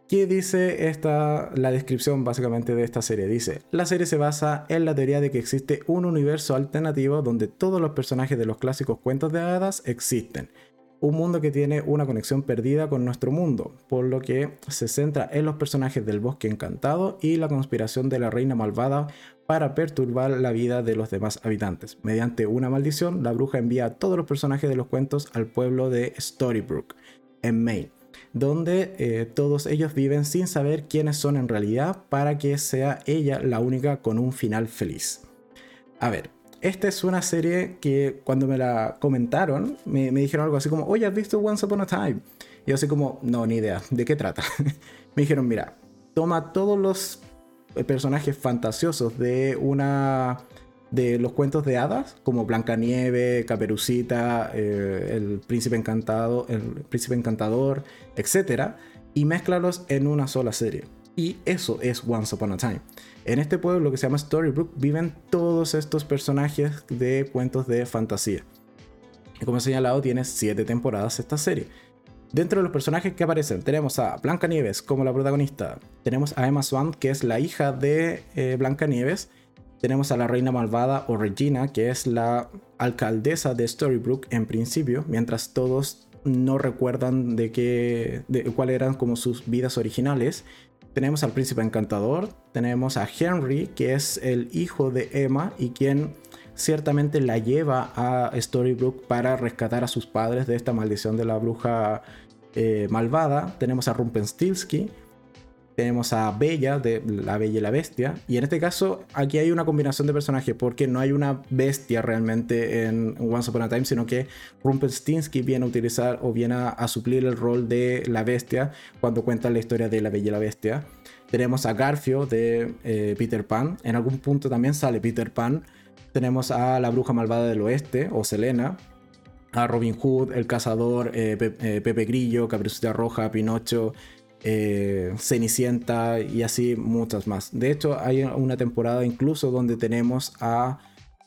¿Qué dice esta, la descripción básicamente de esta serie? Dice, la serie se basa en la teoría de que existe un universo alternativo donde todos los personajes de los clásicos cuentos de hadas existen un mundo que tiene una conexión perdida con nuestro mundo, por lo que se centra en los personajes del bosque encantado y la conspiración de la reina malvada para perturbar la vida de los demás habitantes. Mediante una maldición, la bruja envía a todos los personajes de los cuentos al pueblo de Storybrook, en Maine, donde eh, todos ellos viven sin saber quiénes son en realidad para que sea ella la única con un final feliz. A ver, esta es una serie que cuando me la comentaron, me, dijeron algo así como, oye, ¿has visto Once Upon a Time? Y yo así como, no, ni idea, ¿de qué trata? me dijeron, mira, toma todos los personajes fantasiosos de una de los cuentos de hadas, como Blancanieve, Caperucita, eh, el príncipe encantado, el príncipe encantador, etc. Y mézclalos en una sola serie. Y eso es Once Upon a Time. En este pueblo que se llama Storybrooke viven todos estos personajes de cuentos de fantasía. Y como he señalado, tiene 7 temporadas esta serie. Dentro de los personajes que aparecen, tenemos a Blanca Nieves como la protagonista. Tenemos a Emma Swan, que es la hija de eh, Blanca Nieves. Tenemos a la reina malvada o Regina, que es la alcaldesa de Storybrooke en principio, mientras todos no recuerdan de qué, de cuáles eran como sus vidas originales tenemos al príncipe encantador, tenemos a Henry, que es el hijo de Emma y quien ciertamente la lleva a Storybrooke para rescatar a sus padres de esta maldición de la bruja eh, malvada. Tenemos a Rumpenstiltsky, tenemos a Bella de La Bella y la Bestia. Y en este caso, aquí hay una combinación de personajes, porque no hay una bestia realmente en Once Upon a Time, sino que Rumpelstiltskin viene a utilizar o viene a, suplir el rol de la bestia cuando cuenta la historia de La Bella y la Bestia. Tenemos a Garfio de eh, Peter Pan. En algún punto también sale Peter Pan. Tenemos a la bruja malvada del oeste, o Selena. A Robin Hood, el cazador, eh, eh, Pepe Grillo, Caperucita Roja, Pinocho, eh, Cenicienta y así muchas más. De hecho, hay una temporada incluso donde tenemos a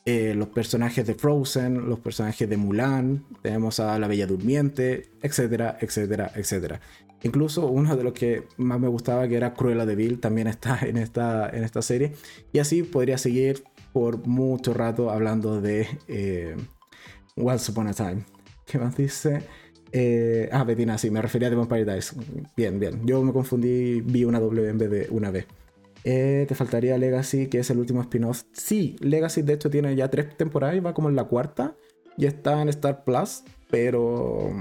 los personajes de Frozen, los personajes de Mulan, tenemos a la Bella Durmiente, etcétera, etcétera, etcétera. Incluso uno de los que más me gustaba, que era Cruella de Vil, también está en esta, en esta serie. Y así podría seguir por mucho rato hablando de eh, Once Upon a Time. ¿Qué más dice? Eh, ah, Betina, sí, me refería a The Vampire. Bien, bien. Yo me confundí, vi una W en vez de una B. Eh, te faltaría Legacy, que es el último spin-off. Sí, Legacy de hecho tiene ya tres temporadas y va como en la cuarta. Y está en Star Plus, pero...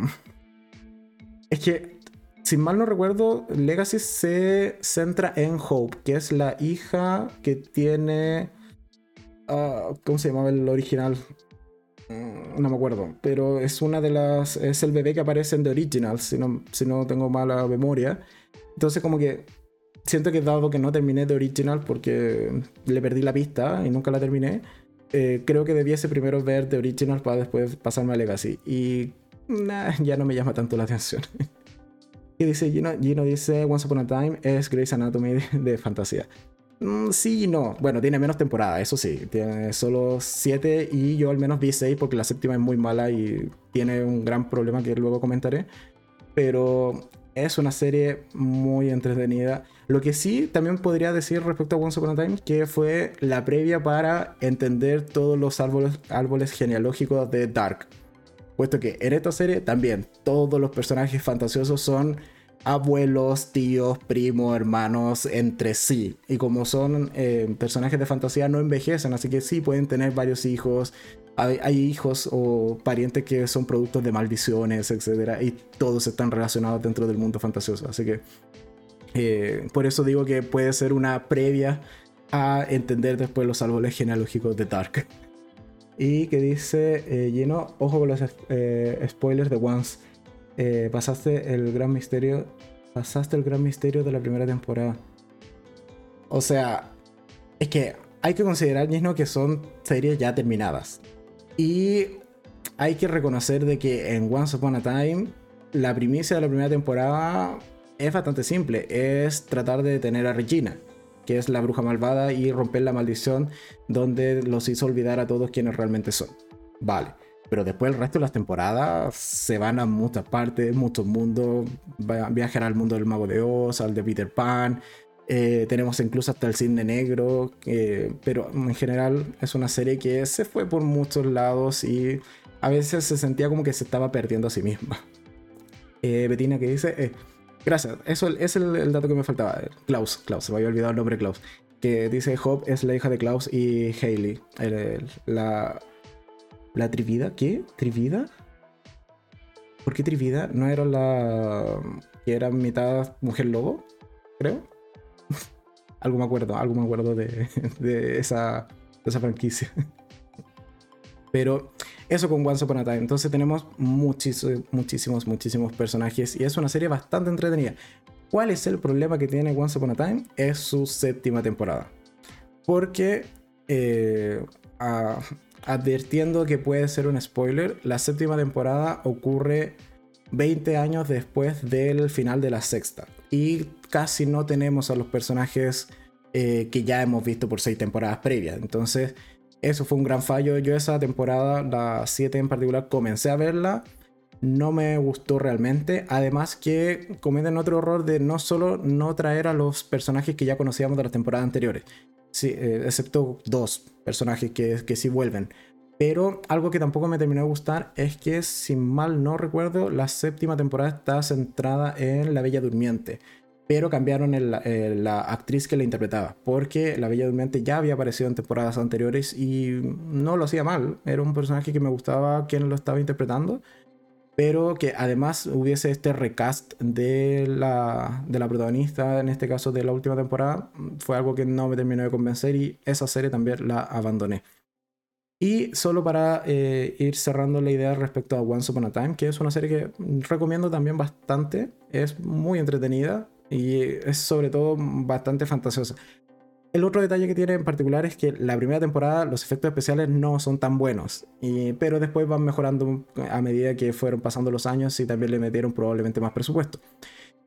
Es que, si mal no recuerdo, Legacy se centra en Hope, que es la hija que tiene... ¿Cómo se llamaba el original? Mm, no me acuerdo, pero es una de las. Es el bebé que aparece en The Originals, si no, si no tengo mala memoria. Entonces, como que siento que dado que no terminé The Original porque le perdí la pista y nunca la terminé, eh, creo que debiese primero ver The Original para después pasarme a Legacy. Y ya no me llama tanto la atención. y dice Gino, Gino dice Once Upon a Time es Grey's Anatomy de fantasía. Mm, sí y no. Bueno, tiene menos temporada, eso sí. Tiene solo 7 y yo al menos vi 6 porque la séptima es muy mala y tiene un gran problema que luego comentaré. Pero es una serie muy entretenida. Lo que sí también podría decir respecto a Once Upon a Time, que fue la previa para entender todos los árboles, árboles genealógicos de Dark. Puesto que en esta serie también todos los personajes fantasiosos son abuelos, tíos, primos, hermanos entre sí. Y como son eh, personajes de fantasía, no envejecen, así que sí pueden tener varios hijos. Hay, hijos o parientes que son productos de maldiciones, etc. Y todos están relacionados dentro del mundo fantasioso. Así que eh, por eso digo que puede ser una previa a entender después los árboles genealógicos de Dark. Y que dice, eh, lleno, ojo con los spoilers de Once eh, pasaste el gran misterio. Pasaste el gran misterio de la primera temporada. O sea, es que hay que considerar, que son series ya terminadas. Y hay que reconocer de que en Once Upon a Time, la primicia de la primera temporada es bastante simple. Es tratar de detener a Regina, que es la bruja malvada, y romper la maldición donde los hizo olvidar a todos quienes realmente son. Vale. Pero después el resto de las temporadas se van a muchas partes, muchos mundos. Viajan al mundo del Mago de Oz, al de Peter Pan. Eh, tenemos incluso hasta el Cisne Negro. pero en general es una serie que se fue por muchos lados y a veces se sentía como que se estaba perdiendo a sí misma. Eh, Betina que dice... Eh, gracias, eso es el, dato que me faltaba. Klaus, Klaus, se me había olvidado el nombre Klaus. Que dice Hope es la hija de Klaus y Hailey. la, ¿La Trivida? ¿Qué? ¿Trivida? ¿Por qué Trivida? ¿No era la. que era mitad mujer lobo? Creo. algo me acuerdo, algo me acuerdo de, esa, de esa franquicia. Pero eso con Once Upon a Time. Entonces tenemos muchísimos, muchísimos, muchísimos personajes y es una serie bastante entretenida. ¿Cuál es el problema que tiene Once Upon a Time? Es su séptima temporada. Porque eh, advirtiendo que puede ser un spoiler, la séptima temporada ocurre 20 años después del final de la sexta. Y casi no tenemos a los personajes eh, que ya hemos visto por seis temporadas previas. Entonces, eso fue un gran fallo. Yo esa temporada, la 7 en particular, comencé a verla. No me gustó realmente. Además que cometen otro error de no solo no traer a los personajes que ya conocíamos de las temporadas anteriores, Sí, eh, excepto dos personajes que, que sí vuelven. Pero algo que tampoco me terminó de gustar es que, si mal no recuerdo, la séptima temporada está centrada en La Bella Durmiente. Pero cambiaron la actriz que la interpretaba. Porque La Bella Durmiente ya había aparecido en temporadas anteriores y no lo hacía mal. Era un personaje que me gustaba quien lo estaba interpretando pero que además hubiese este recast de la, de la protagonista, en este caso de la última temporada, fue algo que no me terminó de convencer y esa serie también la abandoné. Y solo para eh, ir cerrando la idea respecto a Once Upon a Time, que es una serie que recomiendo también bastante, es muy entretenida y es sobre todo bastante fantasiosa. El otro detalle que tiene en particular es que la primera temporada los efectos especiales no son tan buenos, pero después van mejorando a medida que fueron pasando los años y también le metieron probablemente más presupuesto.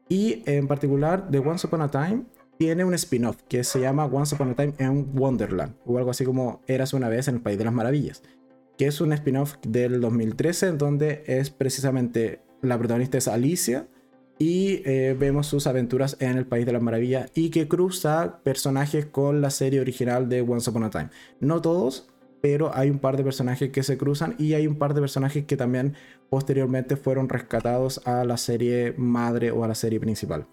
Y en particular, The Once Upon a Time tiene un spin-off que se llama Once Upon a Time in Wonderland, o algo así como Eras una vez en el País de las Maravillas, que es un spin-off del 2013 en donde es precisamente la protagonista es Alicia y eh, vemos sus aventuras en el País de las Maravillas y que cruza personajes con la serie original de Once Upon a Time. No todos, pero hay un par de personajes que se cruzan y hay un par de personajes que también posteriormente fueron rescatados a la serie madre o a la serie principal.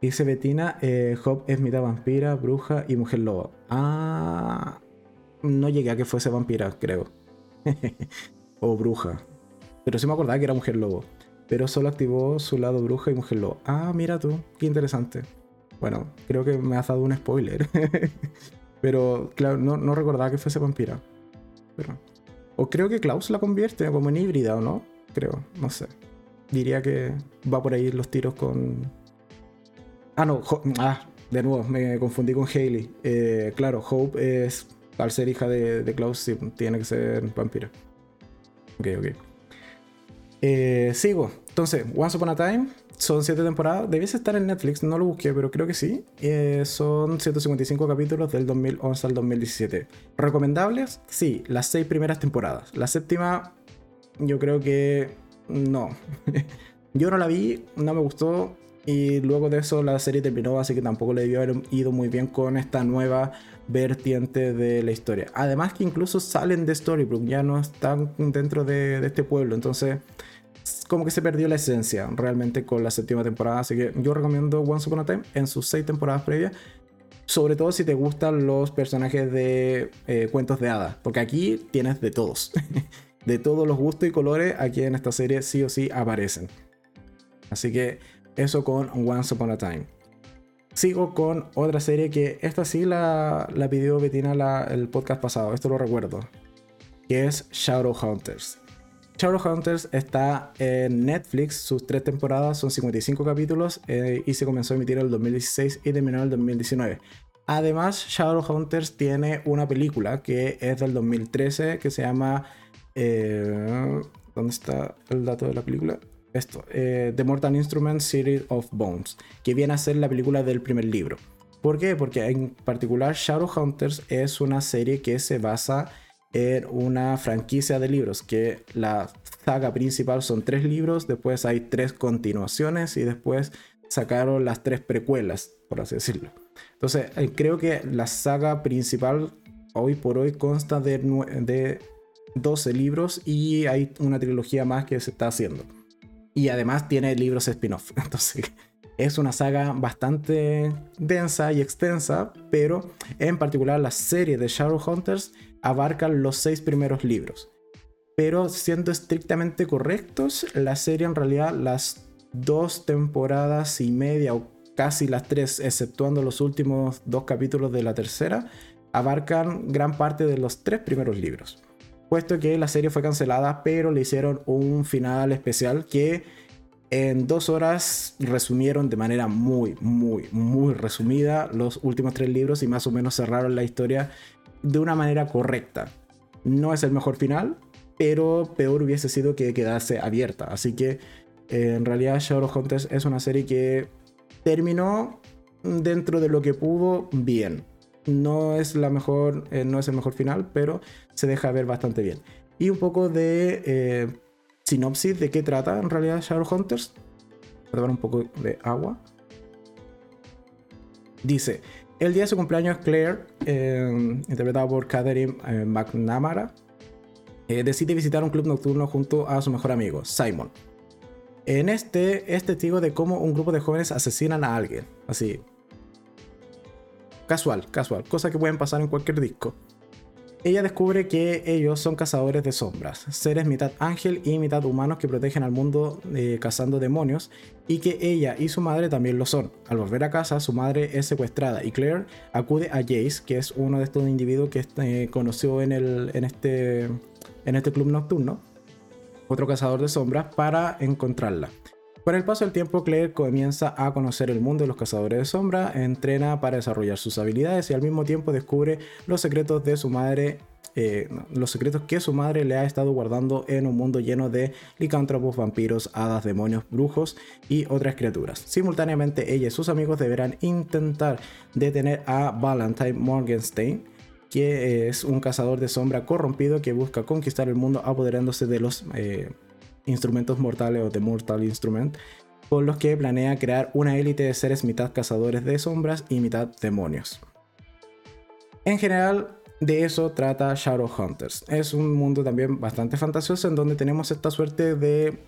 Dice Bettina, eh, es mitad vampira, bruja y mujer lobo. Ah, no llegué a que fuese vampira, creo. o bruja. Pero sí me acordaba que era mujer lobo pero solo activó su lado bruja y lobo. Ah, mira tú, qué interesante. Bueno, creo que me has dado un spoiler. pero claro, no, recordaba que fuese vampira. Pero, o creo que Klaus la convierte como en híbrida, ¿o no? Creo, no sé. Diría que va por ahí los tiros con. Ah, no, ah, de nuevo, me confundí con Hailey. Eh, claro, Hope es, al ser hija de, de Klaus, sí, tiene que ser vampira. Ok, ok. Eh, sigo. Entonces, Once Upon a Time son 7 temporadas. Debiese estar en Netflix, no lo busqué, pero creo que sí. Eh, son 155 capítulos del 2011 al 2017. ¿Recomendables? Sí, las 6 primeras temporadas. La séptima, yo creo que no. yo no la vi, no me gustó. Y luego de eso la serie terminó, así que tampoco le debió haber ido muy bien con esta nueva vertiente de la historia. Además que incluso salen de Storybrooke, ya no están dentro de, de este pueblo, entonces como que se perdió la esencia realmente con la séptima temporada. Así que yo recomiendo Once Upon a Time en sus seis temporadas previas. Sobre todo si te gustan los personajes de eh, cuentos de hadas. Porque aquí tienes de todos. de todos los gustos y colores, aquí en esta serie sí o sí aparecen. Así que eso con Once Upon a Time. Sigo con otra serie que esta sí la, la pidió Betina el podcast pasado, esto lo recuerdo. Que es Shadowhunters. Shadowhunters está en Netflix, sus tres temporadas son 55 capítulos eh, y se comenzó a emitir en el 2016 y terminó en el 2019. Además, Shadowhunters tiene una película que es del 2013 que se llama... Eh, ¿Dónde está el dato de la película? Esto, eh, The Mortal Instruments Series of Bones, que viene a ser la película del primer libro. ¿Por qué? Porque en particular Shadowhunters es una serie que se basa una franquicia de libros, que la saga principal son tres libros, después hay tres continuaciones y después sacaron las tres precuelas, por así decirlo. Entonces, eh, creo que la saga principal hoy por hoy consta de, de 12 libros y hay una trilogía más que se está haciendo. Y además tiene libros spin-off. Entonces, es una saga bastante densa y extensa, pero en particular la serie de Shadowhunters abarca los seis primeros libros. Pero siendo estrictamente correctos, la serie en realidad las dos temporadas y media o casi las tres, exceptuando los últimos dos capítulos de la tercera, abarcan gran parte de los tres primeros libros. Puesto que la serie fue cancelada, pero le hicieron un final especial que en dos horas resumieron de manera muy, muy, muy resumida los últimos tres libros y más o menos cerraron la historia de una manera correcta. No es el mejor final, pero peor hubiese sido que quedase abierta. Así que eh, en realidad Shadowhunters es una serie que terminó dentro de lo que pudo bien. No es la mejor, eh, no es el mejor final, pero se deja ver bastante bien. Y un poco de eh, sinopsis de qué trata en realidad Shadowhunters. Dar un poco de agua. Dice, el día de su cumpleaños Claire, eh, interpretada por Catherine eh, McNamara, decide visitar un club nocturno junto a su mejor amigo, Simon. En este es testigo de cómo un grupo de jóvenes asesinan a alguien. Así. Casual, casual. Cosa que pueden pasar en cualquier disco ella descubre que ellos son cazadores de sombras, seres mitad ángel y mitad humanos que protegen al mundo eh, cazando demonios, y que ella y su madre también lo son. Al volver a casa, su madre es secuestrada y Claire acude a Jace, que es uno de estos individuos que eh, conoció en, el, en, este, en este club nocturno, otro cazador de sombras, para encontrarla. Con el paso del tiempo, Claire comienza a conocer el mundo de los cazadores de sombra, entrena para desarrollar sus habilidades y al mismo tiempo descubre los secretos de su madre. Eh, los secretos que su madre le ha estado guardando en un mundo lleno de licántropos, vampiros, hadas, demonios, brujos y otras criaturas. Simultáneamente, ella y sus amigos deberán intentar detener a Valentine Morgenstein, que es un cazador de sombra corrompido que busca conquistar el mundo apoderándose de los eh, instrumentos mortales o de Mortal Instrument, con los que planea crear una élite de seres mitad cazadores de sombras y mitad demonios. En general, de eso trata Shadowhunters. Es un mundo también bastante fantasioso en donde tenemos esta suerte de...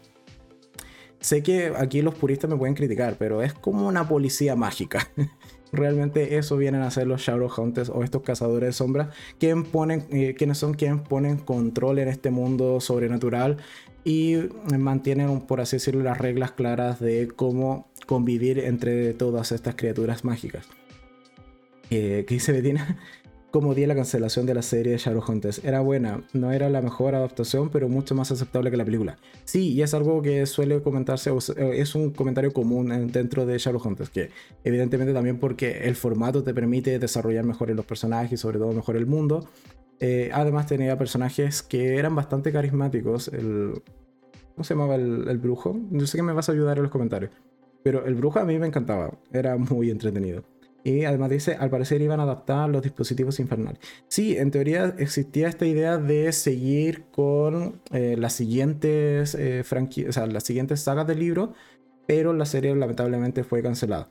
Sé que aquí los puristas me pueden criticar, pero es como una policía mágica. Realmente eso vienen a ser los Shadowhunters o estos cazadores de sombras, quien ponen, eh, quienes son quienes ponen control en este mundo sobrenatural y mantienen, por así decirlo, las reglas claras de cómo convivir entre todas estas criaturas mágicas. Eh, ¿Qué dice Betina? Como di la cancelación de la serie de Shadowhunters. Era buena, no era la mejor adaptación, pero mucho más aceptable que la película. Sí, y es algo que suele comentarse, es un comentario común dentro de Shadowhunters, que evidentemente también porque el formato te permite desarrollar mejor los personajes y sobre todo mejor el mundo, eh, además tenía personajes que eran bastante carismáticos. El, ¿Cómo se llamaba el, brujo? No sé que me vas a ayudar en los comentarios. Pero el brujo a mí me encantaba. Era muy entretenido. Y además dice, al parecer iban a adaptar los dispositivos infernales. Sí, en teoría existía esta idea de seguir con eh, las siguientes eh, o sea, las siguientes sagas del libro pero la serie lamentablemente fue cancelada.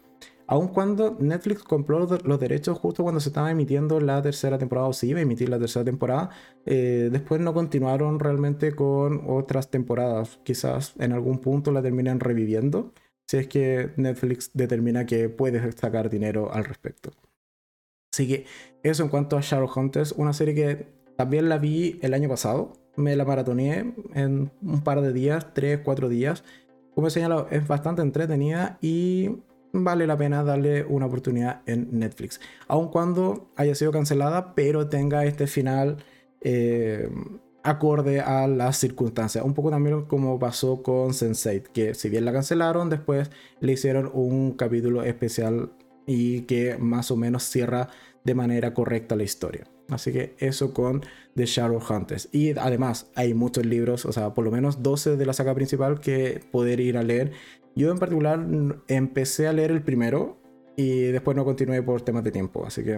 Aun cuando Netflix compró los derechos justo cuando se estaba emitiendo la tercera temporada, o se iba a emitir la tercera temporada, eh, después no continuaron realmente con otras temporadas. Quizás en algún punto la terminen reviviendo, si es que Netflix determina que puedes sacar dinero al respecto. Así que eso en cuanto a Shadowhunters, una serie que también la vi el año pasado, me la maratoneé en un par de días, tres, cuatro días. Como he señalado, es bastante entretenida y vale la pena darle una oportunidad en Netflix. Aun cuando haya sido cancelada, pero tenga este final eh, acorde a las circunstancias. Un poco también como pasó con Sense8, que si bien la cancelaron, después le hicieron un capítulo especial y que más o menos cierra de manera correcta la historia. Así que eso con The Shadow Hunters. Y además hay muchos libros, o sea, por lo menos 12 de la saga principal que poder ir a leer. Yo en particular empecé a leer el primero y después no continué por temas de tiempo. Así que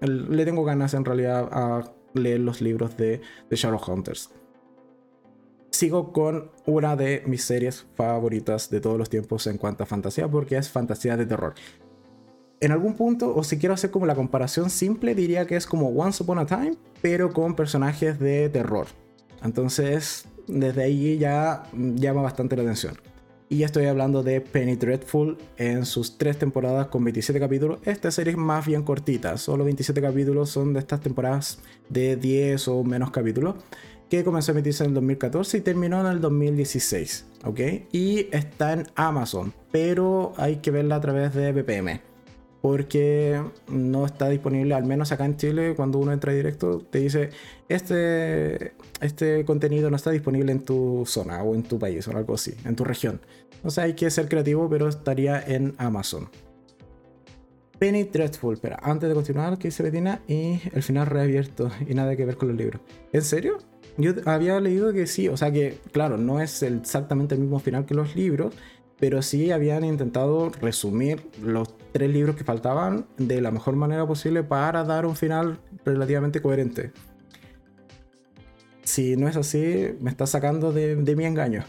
le tengo ganas en realidad a leer los libros de The Shadow Hunters. Sigo con una de mis series favoritas de todos los tiempos en cuanto a fantasía, porque es fantasía de terror en algún punto, o si quiero hacer como la comparación simple, diría que es como Once Upon a Time, pero con personajes de terror. Entonces, desde ahí ya llama bastante la atención. Y estoy hablando de Penny Dreadful en sus tres temporadas con 27 capítulos. Esta serie es más bien cortita, solo 27 capítulos son de estas temporadas de 10 o menos capítulos, que comenzó a emitirse en el 2014 y terminó en el 2016, ¿ok? Y está en Amazon, pero hay que verla a través de VPN porque no está disponible, al menos acá en Chile, cuando uno entra directo, te dice, este, este contenido no está disponible en tu zona o en tu país o algo así, en tu región. O sea, hay que ser creativo, pero estaría en Amazon. Penny Dreadful, pero antes de continuar, ¿qué dice Betina? Y el final reabierto y nada que ver con los libros. ¿En serio? Yo había leído que sí, o sea que, claro, no es exactamente el mismo final que los libros, pero sí habían intentado resumir los tres libros que faltaban de la mejor manera posible para dar un final relativamente coherente. Si no es así, me estás sacando de, mi engaño.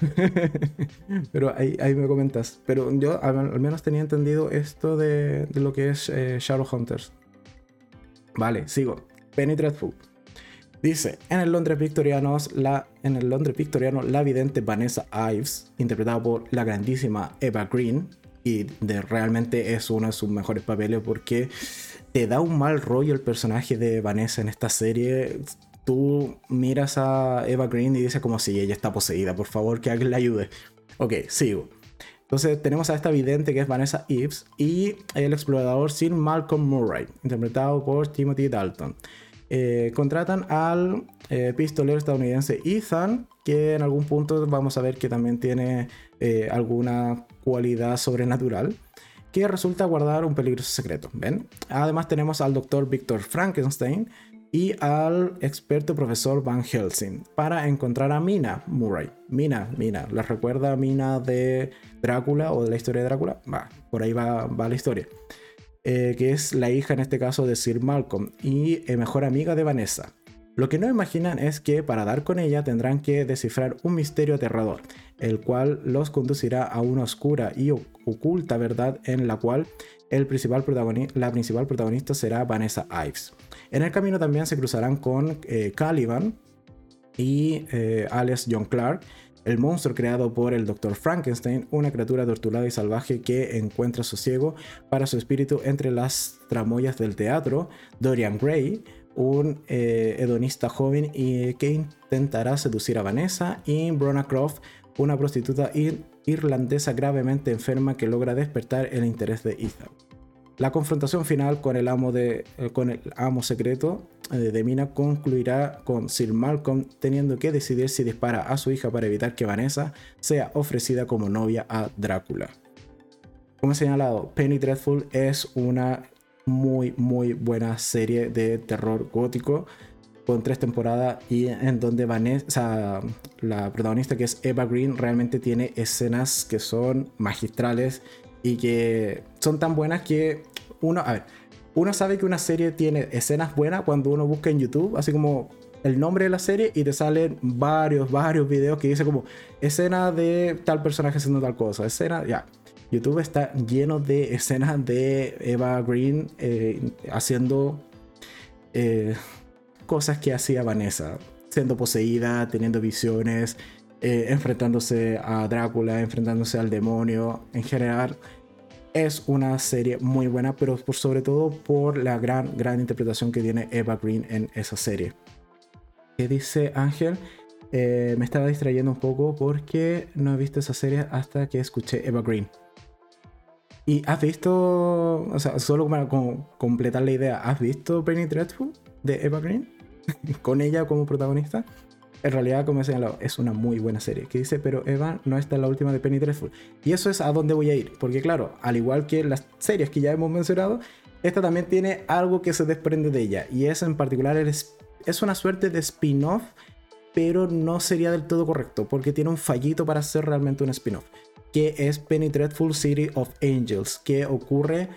Pero ahí, me comentas. Pero yo al, menos tenía entendido esto de, lo que es eh, Shadowhunters. Vale, sigo. Penny Dreadful. Dice, en el Londres victorianos, la, en el Londres victoriano, la vidente Vanessa Ives, interpretada por la grandísima Eva Green, y de, realmente es uno de sus mejores papeles porque te da un mal rollo el personaje de Vanessa en esta serie. Tú miras a Eva Green y dices como si ella está poseída, por favor que alguien la ayude. Ok, sigo. Entonces tenemos a esta vidente que es Vanessa Ives y el explorador Sir Malcolm Murray, interpretado por Timothy Dalton. Eh, contratan al eh, pistolero estadounidense Ethan, que en algún punto vamos a ver que también tiene eh, alguna cualidad sobrenatural, que resulta guardar un peligroso secreto. ¿ven? Además tenemos al doctor Victor Frankenstein y al experto profesor Van Helsing para encontrar a Mina Murray. Mina, Mina, ¿les recuerda a Mina de Drácula o de la historia de Drácula? Va, por ahí va, va la historia. Eh, que es la hija en este caso de Sir Malcolm y eh, mejor amiga de Vanessa. Lo que no imaginan es que para dar con ella tendrán que descifrar un misterio aterrador, el cual los conducirá a una oscura y oculta verdad en la cual el principal la principal protagonista será Vanessa Ives. En el camino también se cruzarán con eh, Caliban y Alice John Clark, el monstruo creado por el Dr. Frankenstein, una criatura torturada y salvaje que encuentra sosiego para su espíritu entre las tramoyas del teatro, Dorian Gray, un eh, hedonista joven y que intentará seducir a Vanessa, y Brona Croft, una prostituta irlandesa gravemente enferma que logra despertar el interés de Ethan. La confrontación final con el amo, de, eh, con el amo secreto eh, de Mina concluirá con Sir Malcolm teniendo que decidir si dispara a su hija para evitar que Vanessa sea ofrecida como novia a Drácula. Como he señalado, Penny Dreadful es una muy muy buena serie de terror gótico con tres temporadas y en donde Vanessa, la protagonista que es Eva Green, realmente tiene escenas que son magistrales y que son tan buenas que uno, a ver, uno sabe que una serie tiene escenas buenas cuando uno busca en YouTube, así como el nombre de la serie y te salen varios, varios videos que dice como escena de tal personaje haciendo tal cosa, escena, ya. YouTube está lleno de escenas de Eva Green eh, haciendo eh, cosas que hacía Vanessa, siendo poseída, teniendo visiones, eh, enfrentándose a Drácula, enfrentándose al demonio. En general, es una serie muy buena, pero por sobre todo por la gran, gran interpretación que tiene Eva Green en esa serie. ¿Qué dice Ángel? me estaba distrayendo un poco porque no he visto esa serie hasta que escuché Eva Green. ¿Y has visto, o sea, solo para completar la idea, ¿has visto Penny Dreadful de Eva Green? Con ella como protagonista. En realidad, como he señalado, es una muy buena serie. Que dice, pero Eva no está en la última de Penny Dreadful. Y eso es a dónde voy a ir. Porque claro, al igual que las series que ya hemos mencionado, esta también tiene algo que se desprende de ella. Y es en particular, el, es una suerte de spin-off, pero no sería del todo correcto. Porque tiene un fallito para ser realmente un spin-off que es Penny Dreadful City of Angels, que ocurre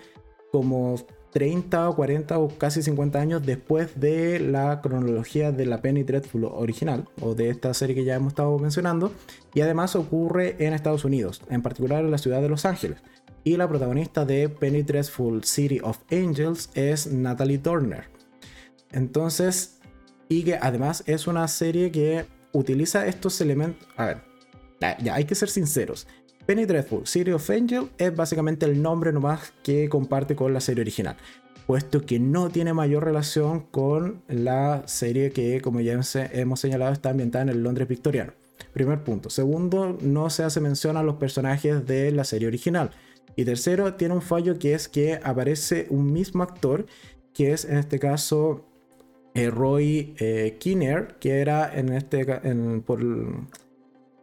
como 30 o 40 o casi 50 años después de la cronología de la Penny Dreadful original, o de esta serie que ya hemos estado mencionando, y además ocurre en Estados Unidos, en particular en la ciudad de Los Ángeles. Y la protagonista de Penny Dreadful City of Angels es Natalie Turner. Entonces, y que además es una serie que utiliza estos elementos. A ver, ya hay que ser sinceros. Penny Dreadful City of Angel es básicamente el nombre nomás que comparte con la serie original, puesto que no tiene mayor relación con la serie que, como ya hemos señalado, está ambientada en el Londres victoriano. Primer punto. Segundo, no se hace mención a los personajes de la serie original. Y tercero, tiene un fallo que es que aparece un mismo actor, que es en este caso eh, Roy eh, Kinner, que era en este por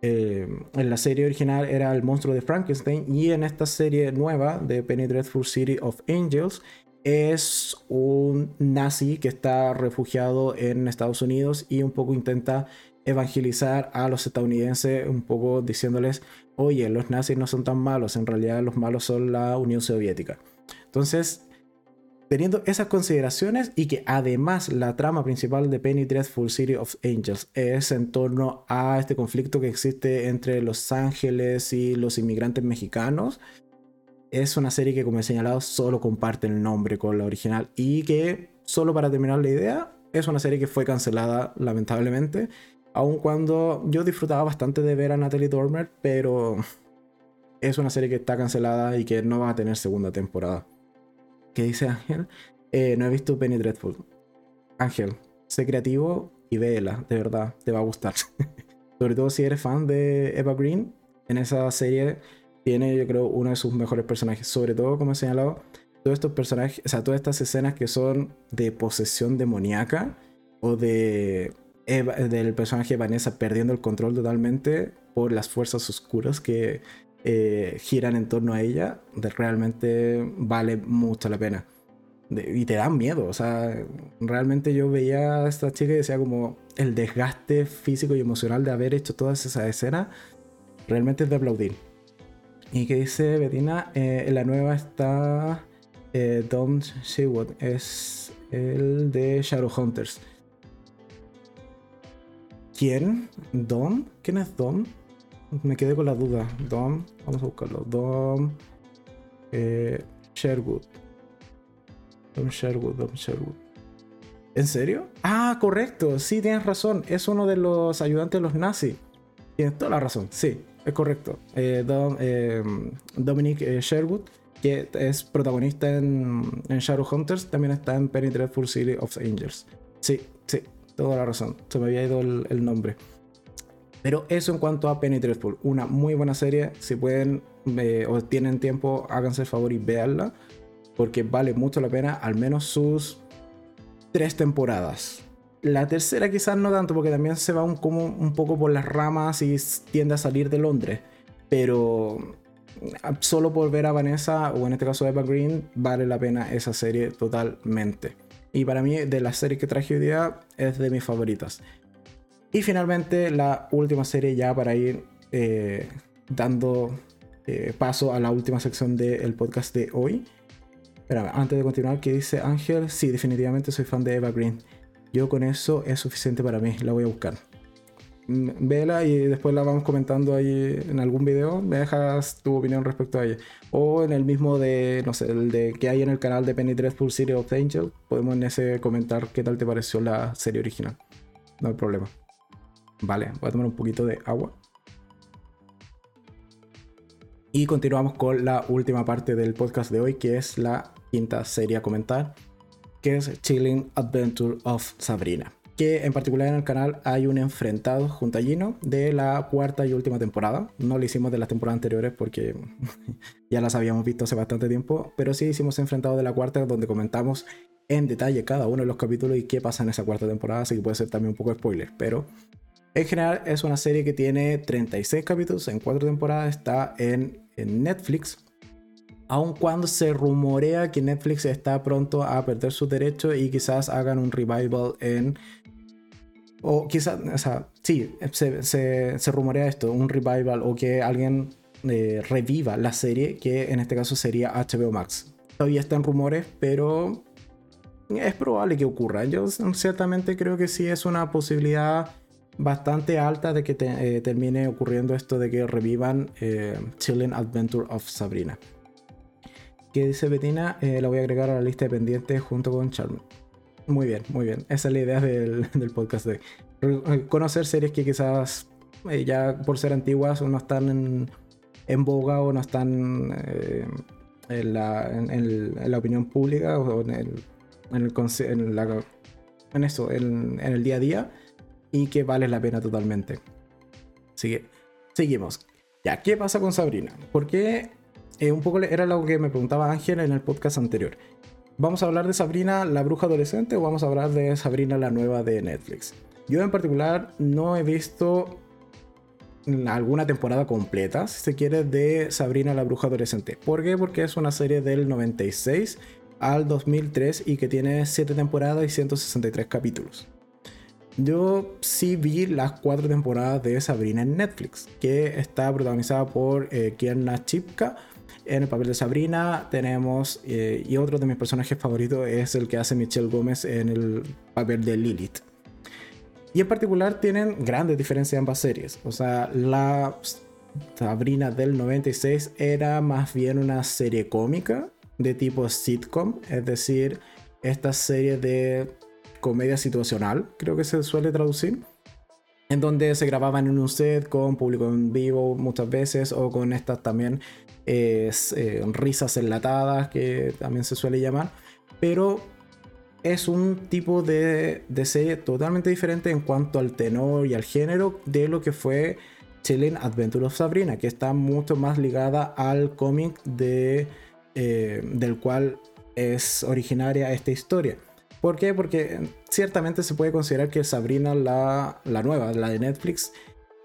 eh, en la serie original era el monstruo de Frankenstein y en esta serie nueva de Penny Dreadful City of Angels es un nazi que está refugiado en Estados Unidos y un poco intenta evangelizar a los estadounidenses un poco diciéndoles, oye, los nazis no son tan malos, en realidad los malos son la Unión Soviética. Entonces, Teniendo esas consideraciones y que además la trama principal de Penny Dreadful City of Angels es en torno a este conflicto que existe entre Los Ángeles y los inmigrantes mexicanos, es una serie que como he señalado solo comparte el nombre con la original y que solo para terminar la idea es una serie que fue cancelada lamentablemente, aun cuando yo disfrutaba bastante de ver a Natalie Dormer, pero es una serie que está cancelada y que no va a tener segunda temporada. ¿Qué dice Ángel? Eh, no he visto Penny Dreadful. Ángel, sé creativo y véela, de verdad, te va a gustar. Sobre todo si eres fan de Eva Green, en esa serie tiene, yo creo, uno de sus mejores personajes. Sobre todo, como he señalado, todos estos personajes, o sea, todas estas escenas que son de posesión demoníaca o de del personaje Vanessa perdiendo el control totalmente por las fuerzas oscuras que eh, giran en torno a ella, realmente vale mucho la pena. y te dan miedo, o sea, realmente yo veía a esta chica y decía como el desgaste físico y emocional de haber hecho todas esas escenas, realmente es de aplaudir. Y que dice Bettina, eh, en la nueva está eh, Dom Seward, es el de Shadowhunters. ¿Quién? ¿Dom? ¿Quién es Dom? Me quedé con la duda. Dom, vamos a buscarlo. Dom eh, Sherwood. Dom Sherwood, Dom Sherwood. ¿En serio? Ah, correcto. Sí, tienes razón. Es uno de los ayudantes de los nazis. Tienes toda la razón. Sí, es correcto. Eh, Dom, eh, Dominic Sherwood, que es protagonista en, Shadowhunters, también está en Penny Dreadful City of Angels. Sí, sí, toda la razón. Se me había ido el nombre. Pero eso en cuanto a Penny Dreadful, una muy buena serie. Si pueden eh, o tienen tiempo, háganse el favor y véanla. Porque vale mucho la pena, al menos sus tres temporadas. La tercera quizás no tanto, porque también se va un, como un poco por las ramas y tiende a salir de Londres. Pero ah, solo por ver a Vanessa, o en este caso Eva Green, vale la pena esa serie totalmente. Y para mí, de las series que traje hoy día, es de mis favoritas. Y finalmente la última serie ya para ir eh, dando eh, paso a la última sección del podcast de hoy. Pero antes de continuar, ¿qué dice Ángel? Sí, definitivamente soy fan de Eva Green. Yo con eso es suficiente para mí, la voy a buscar. Mm, vela y después la vamos comentando ahí en algún video. Me dejas tu opinión respecto a ella. O en el mismo de, no sé, el de que hay en el canal de Penny Dreadful City of Angel. Podemos en ese comentar qué tal te pareció la serie original. No hay problema. Vale, voy a tomar un poquito de agua. Y continuamos con la última parte del podcast de hoy, que es la quinta serie a comentar, que es Chilling Adventure of Sabrina que en particular en el canal hay un enfrentado junto a Gino de la cuarta y última temporada. No lo hicimos de las temporadas anteriores porque ya las habíamos visto hace bastante tiempo, pero sí hicimos enfrentado de la cuarta donde comentamos en detalle cada uno de los capítulos y qué pasa en esa cuarta temporada, así que puede ser también un poco spoiler, pero en general es una serie que tiene 36 capítulos en cuatro temporadas, está en, Netflix. Aun cuando se rumorea que Netflix está pronto a perder sus derechos y quizás hagan un revival en o quizás, o sea, sí, se, se, rumorea esto, un revival o que alguien eh, reviva la serie, que en este caso sería HBO Max. Todavía están rumores, pero es probable que ocurra. Yo ciertamente creo que sí es una posibilidad bastante alta de que eh, termine ocurriendo esto de que revivan eh, Chilling Adventure of Sabrina. ¿Qué dice Bettina? la voy a agregar a la lista de pendientes junto con Charmin. Muy bien, muy bien. Esa es la idea del, podcast de eh, conocer series que quizás eh, ya por ser antiguas no están en, boga o no están eh, en, la, opinión pública o en el, en, la, en eso, en, el día a día y que vale la pena totalmente. Sigue, seguimos. Ya, ¿qué pasa con Sabrina? Porque un poco era lo que me preguntaba Ángel en el podcast anterior. ¿Vamos a hablar de Sabrina la bruja adolescente o vamos a hablar de Sabrina la nueva de Netflix? Yo en particular no he visto alguna temporada completa, si se quiere, de Sabrina la bruja adolescente. ¿Por qué? Porque es una serie del 96 al 2003 y que tiene 7 temporadas y 163 capítulos. Yo sí vi las 4 temporadas de Sabrina en Netflix, que está protagonizada por eh, Kierna Chipka, en el papel de Sabrina tenemos, eh, y otro de mis personajes favoritos es el que hace Michelle Gómez en el papel de Lilith. Y en particular tienen grandes diferencias ambas series. O sea, la Sabrina del 96 era más bien una serie cómica de tipo sitcom, es decir, esta serie de comedia situacional, creo que se suele traducir en donde se grababan en un set con público en vivo muchas veces o con estas también eh, risas enlatadas que también se suele llamar, pero es un tipo de, de, serie totalmente diferente en cuanto al tenor y al género de lo que fue Chilling Adventure of Sabrina, que está mucho más ligada al cómic de, eh, del cual es originaria esta historia. ¿Por qué? Porque ciertamente se puede considerar que Sabrina, la, la nueva, la de Netflix,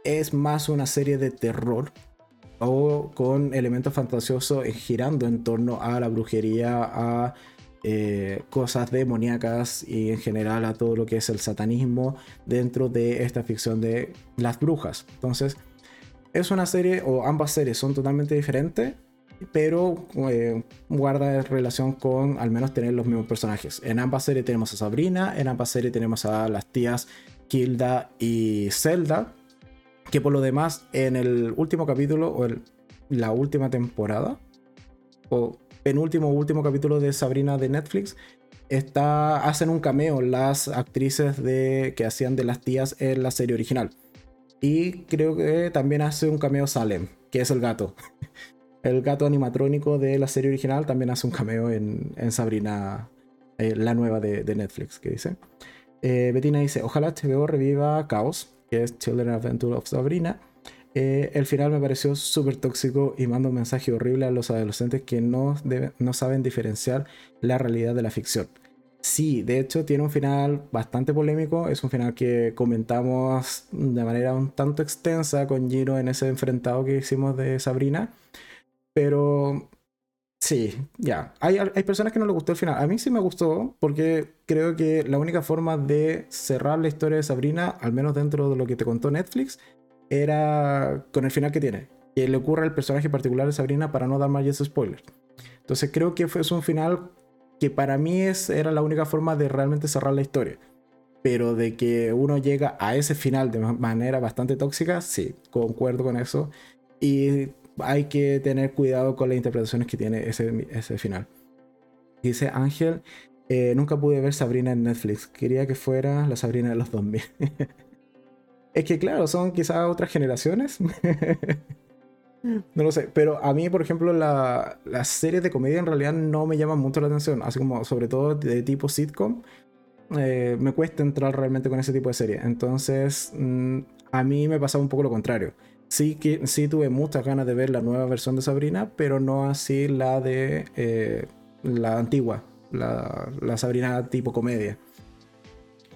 es más una serie de terror o con elementos fantasiosos girando en torno a la brujería, a eh, cosas demoníacas y en general a todo lo que es el satanismo dentro de esta ficción de las brujas. Entonces, es una serie, o ambas series son totalmente diferentes, pero eh, guarda relación con al menos tener los mismos personajes. En ambas series tenemos a Sabrina, en ambas series tenemos a las tías Kilda y Zelda, que por lo demás en el último capítulo o en la última temporada, o penúltimo último capítulo de Sabrina de Netflix, está, hacen un cameo las actrices de, que hacían de las tías en la serie original. Y creo que también hace un cameo Salem, que es el gato. El gato animatrónico de la serie original también hace un cameo en, Sabrina, eh, la nueva de, Netflix, que dice. Eh, Bettina dice, ojalá HBO reviva Caos, que es Children Adventure of Sabrina. Eh, el final me pareció súper tóxico y manda un mensaje horrible a los adolescentes que no, no saben diferenciar la realidad de la ficción. Sí, de hecho tiene un final bastante polémico, es un final que comentamos de manera un tanto extensa con Giro en ese enfrentado que hicimos de Sabrina. Pero sí, ya. Hay, hay personas que no les gustó el final. A mí sí me gustó porque creo que la única forma de cerrar la historia de Sabrina, al menos dentro de lo que te contó Netflix, era con el final que tiene. Que le ocurre al personaje particular de Sabrina para no dar más spoilers. Entonces creo que fue un final que para mí es, era la única forma de realmente cerrar la historia. Pero de que uno llega a ese final de manera bastante tóxica, sí, concuerdo con eso. Y hay que tener cuidado con las interpretaciones que tiene ese, ese final. Dice Ángel, eh, nunca pude ver Sabrina en Netflix. Quería que fuera la Sabrina de los 2000. es que claro, son quizás otras generaciones. no lo sé. Pero a mí, por ejemplo, las series de comedia en realidad no me llaman mucho la atención. Así como, sobre todo de tipo sitcom. Eh, me cuesta entrar realmente con ese tipo de serie. Entonces, mm, a mí me pasaba un poco lo contrario. Sí, que, sí tuve muchas ganas de ver la nueva versión de Sabrina, pero no así la de eh, la antigua, la, la, Sabrina tipo comedia.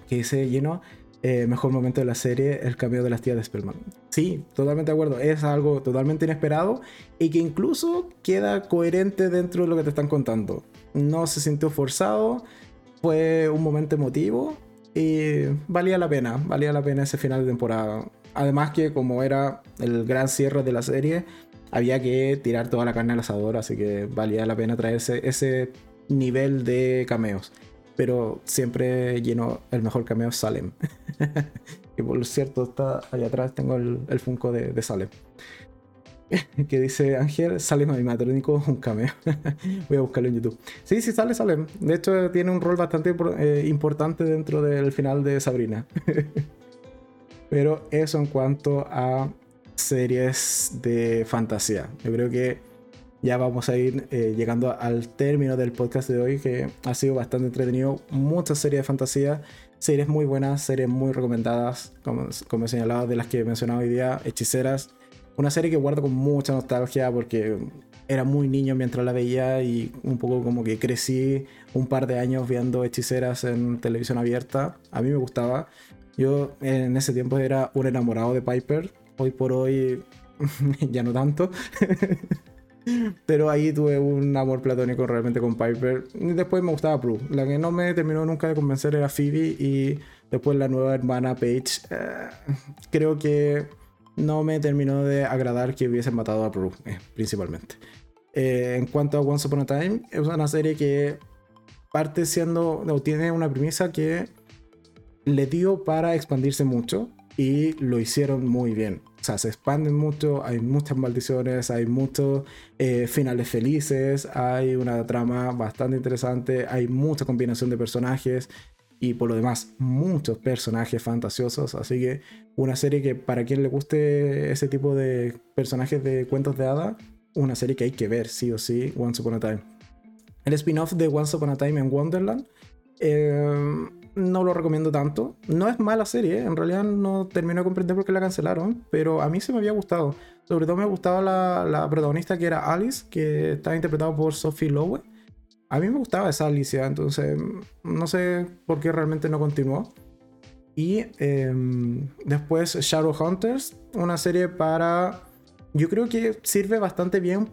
Que se llenó eh, mejor momento de la serie, el cambio de las tías de Spellman. Sí, totalmente de acuerdo. Es algo totalmente inesperado y que incluso queda coherente dentro de lo que te están contando. No se sintió forzado, fue un momento emotivo y valía la pena, valía la pena ese final de temporada. Además que como era el gran cierre de la serie, había que tirar toda la carne al asador, así que valía la pena traerse ese nivel de cameos. Pero siempre lleno el mejor cameo Salem. y por cierto, está allá atrás, tengo el, el Funko de, Salem. que dice Ángel, Salem animatrónico, un cameo. Voy a buscarlo en YouTube. Sí, sí, sale Salem. De hecho, tiene un rol bastante eh, importante dentro del final de Sabrina. Pero eso en cuanto a series de fantasía. Yo creo que ya vamos a ir eh, llegando al término del podcast de hoy, que ha sido bastante entretenido. Muchas series de fantasía, series muy buenas, series muy recomendadas, como, como he señalado, de las que he mencionado hoy día, Hechiceras. Una serie que guardo con mucha nostalgia porque era muy niño mientras la veía y un poco como que crecí un par de años viendo hechiceras en televisión abierta. A mí me gustaba. Yo en ese tiempo era un enamorado de Piper. Hoy por hoy ya no tanto. Pero ahí tuve un amor platónico realmente con Piper. Y después me gustaba Prue. La que no me terminó nunca de convencer era Phoebe. Y después la nueva hermana Paige. Eh, creo que no me terminó de agradar que hubiesen matado a Prue, eh, principalmente. Eh, en cuanto a Once Upon a Time, es una serie que parte siendo. O tiene una premisa que le dio para expandirse mucho y lo hicieron muy bien. O sea, se expanden mucho, hay muchas maldiciones, hay muchos eh, finales felices, hay una trama bastante interesante, hay mucha combinación de personajes y por lo demás muchos personajes fantasiosos. Así que una serie que para quien le guste ese tipo de personajes de cuentos de hada, una serie que hay que ver sí o sí, Once Upon a Time. El spin-off de Once Upon a Time en Wonderland. Eh, no lo recomiendo tanto. No es mala serie, en realidad no termino de comprender por qué la cancelaron, pero a mí se me había gustado. Sobre todo me gustaba la, la protagonista que era Alice, que estaba interpretada por Sophie Lowe. A mí me gustaba esa Alicia, entonces no sé por qué realmente no continuó. Y em, después Shadowhunters, una serie para... Yo creo que sirve bastante bien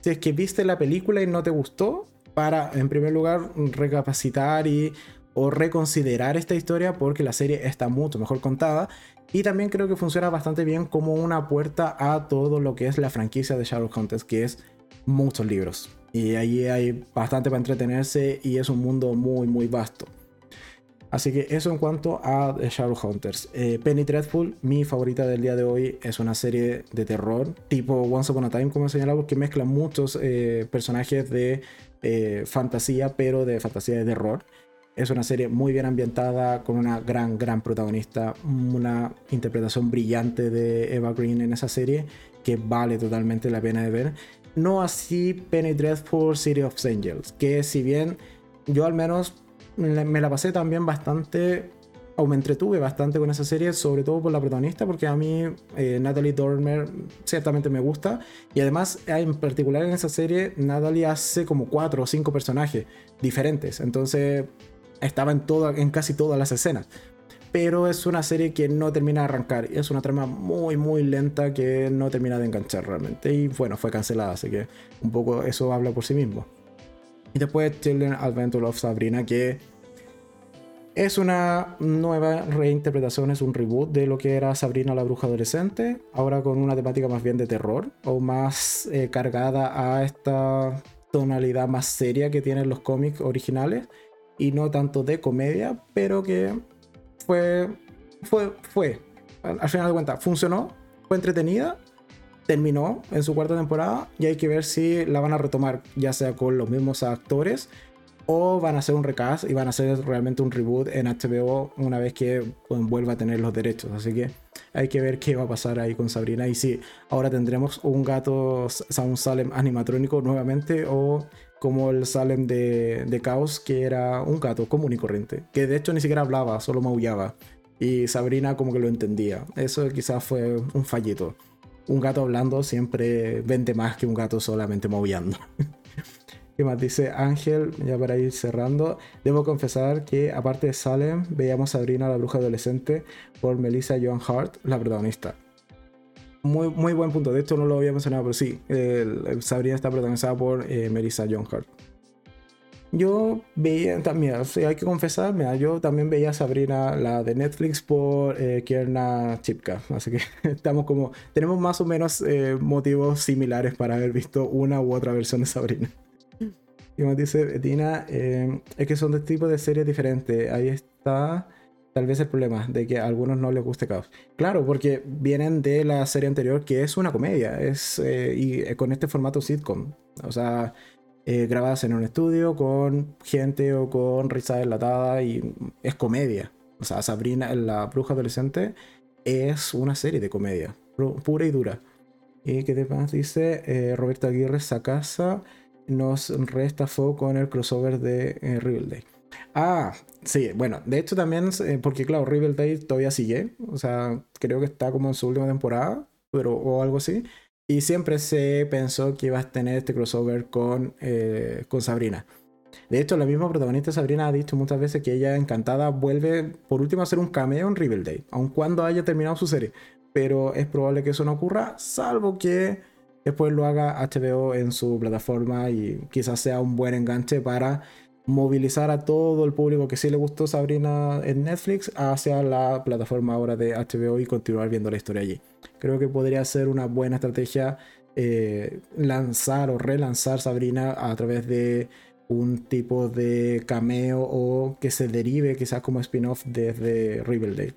si es que viste la película y no te gustó, para en primer lugar recapacitar y o reconsiderar esta historia porque la serie está mucho mejor contada. Y también creo que funciona bastante bien como una puerta a todo lo que es la franquicia de Shadowhunters que es muchos libros. Y allí hay bastante para entretenerse y es un mundo muy muy vasto. Así que eso en cuanto a Shadowhunters eh, Penny Dreadful mi favorita del día de hoy es una serie de terror tipo Once Upon a Time como he señalado que mezcla muchos eh, personajes de eh, fantasía pero de fantasía de terror es una serie muy bien ambientada, con una gran, gran protagonista, una interpretación brillante de Eva Green en esa serie que vale totalmente la pena de ver. No así Penny Dreadful City of Angels, que si bien yo al menos me la pasé también bastante, o me entretuve bastante con esa serie, sobre todo por la protagonista, porque a mí eh, Natalie Dormer ciertamente me gusta, y además en particular en esa serie Natalie hace como cuatro o cinco personajes diferentes, entonces estaba en, en casi todas las escenas. Pero es una serie que no termina de arrancar. Es una trama muy, muy lenta que no termina de enganchar realmente. Y bueno, fue cancelada, así que un poco eso habla por sí mismo. Y después Children Adventure of Sabrina, que es una nueva reinterpretación, es un reboot de lo que era Sabrina la bruja adolescente, ahora con una temática más bien de terror o más eh, cargada a esta tonalidad más seria que tienen los cómics originales y no tanto de comedia, pero que fue, fue, fue, al final de cuentas, funcionó, fue entretenida, terminó en su cuarta temporada y hay que ver si la van a retomar, ya sea con los mismos actores o van a hacer un recast y van a hacer realmente un reboot en HBO una vez que pues, vuelva a tener los derechos. Así que hay que ver qué va a pasar ahí con Sabrina y si ahora tendremos un gato, un Salem animatrónico nuevamente o como el Salem de, de Chaos que era un gato común y corriente, que de hecho ni siquiera hablaba, solo maullaba. Y Sabrina como que lo entendía. Eso quizás fue un fallito. Un gato hablando siempre vende más que un gato solamente maullando. ¿Qué más dice Ángel? Ya para ir cerrando. Debo confesar que aparte de Salem, veíamos Sabrina la bruja adolescente por Melissa Joan Hart, la protagonista. Muy, muy buen punto. De hecho no lo había mencionado, pero sí. Sabrina está protagonizada por eh, Melissa Hart. Yo veía también, hay que confesar, mira, yo también veía Sabrina, la de Netflix, por eh, Kierna Chipka. Así que estamos como, tenemos más o menos eh, motivos similares para haber visto una u otra versión de Sabrina. Y me dice Betina, eh, es que son de tipo de series diferentes. Ahí está tal vez el problema de que a algunos no les guste Caos. Claro, porque vienen de la serie anterior que es una comedia, es eh, y eh, con este formato sitcom. O sea, grabadas en un estudio con gente o con risa enlatada y es comedia. O sea, Sabrina, la bruja adolescente, es una serie de comedia, pura y dura. Y que además dice Roberto Aguirre Sacasa nos restafó con el crossover de eh, Day. Ah, sí, bueno, de hecho también, eh, porque claro, Day todavía sigue, o sea, creo que está como en su última temporada, pero, o algo así, y siempre se pensó que iba a tener este crossover con, eh, con Sabrina. De hecho, la misma protagonista Sabrina ha dicho muchas veces que ella encantada vuelve por último a hacer un cameo en Day, aun cuando haya terminado su serie. Pero es probable que eso no ocurra, salvo que después lo haga HBO en su plataforma y quizás sea un buen enganche para movilizar a todo el público que sí le gustó Sabrina en Netflix hacia la plataforma ahora de HBO y continuar viendo la historia allí. Creo que podría ser una buena estrategia eh, lanzar o relanzar Sabrina a través de un tipo de cameo o que se derive quizás como spin-off desde Riverdale.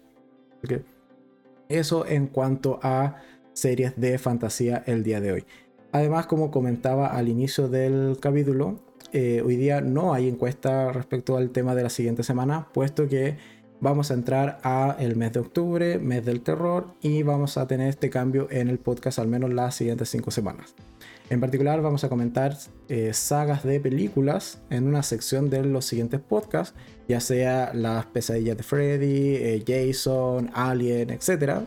Eso en cuanto a series de fantasía el día de hoy. Además, como comentaba al inicio del capítulo, eh, hoy día no hay encuesta respecto al tema de la siguiente semana, puesto que vamos a entrar a el mes de octubre, mes del terror, y vamos a tener este cambio en el podcast al menos las siguientes cinco semanas. En particular vamos a comentar eh, sagas de películas en una sección de los siguientes podcasts, ya sea las pesadillas de Freddy, eh, Jason, Alien, etc.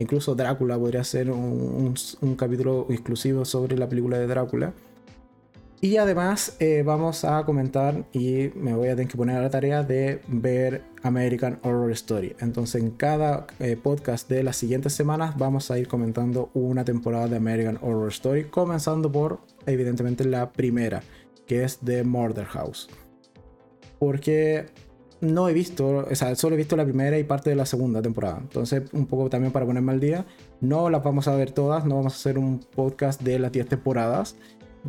Incluso Drácula podría ser un, capítulo exclusivo sobre la película de Drácula. Y además eh, vamos a comentar y me voy a tener que poner a la tarea de ver American Horror Story. Entonces en cada eh, podcast de las siguientes semanas vamos a ir comentando una temporada de American Horror Story, comenzando por evidentemente la primera, que es The Murder House. Porque no he visto, o sea, solo he visto la primera y parte de la segunda temporada. Entonces, un poco también para ponerme al día. No las vamos a ver todas, no vamos a hacer un podcast de las 10 temporadas.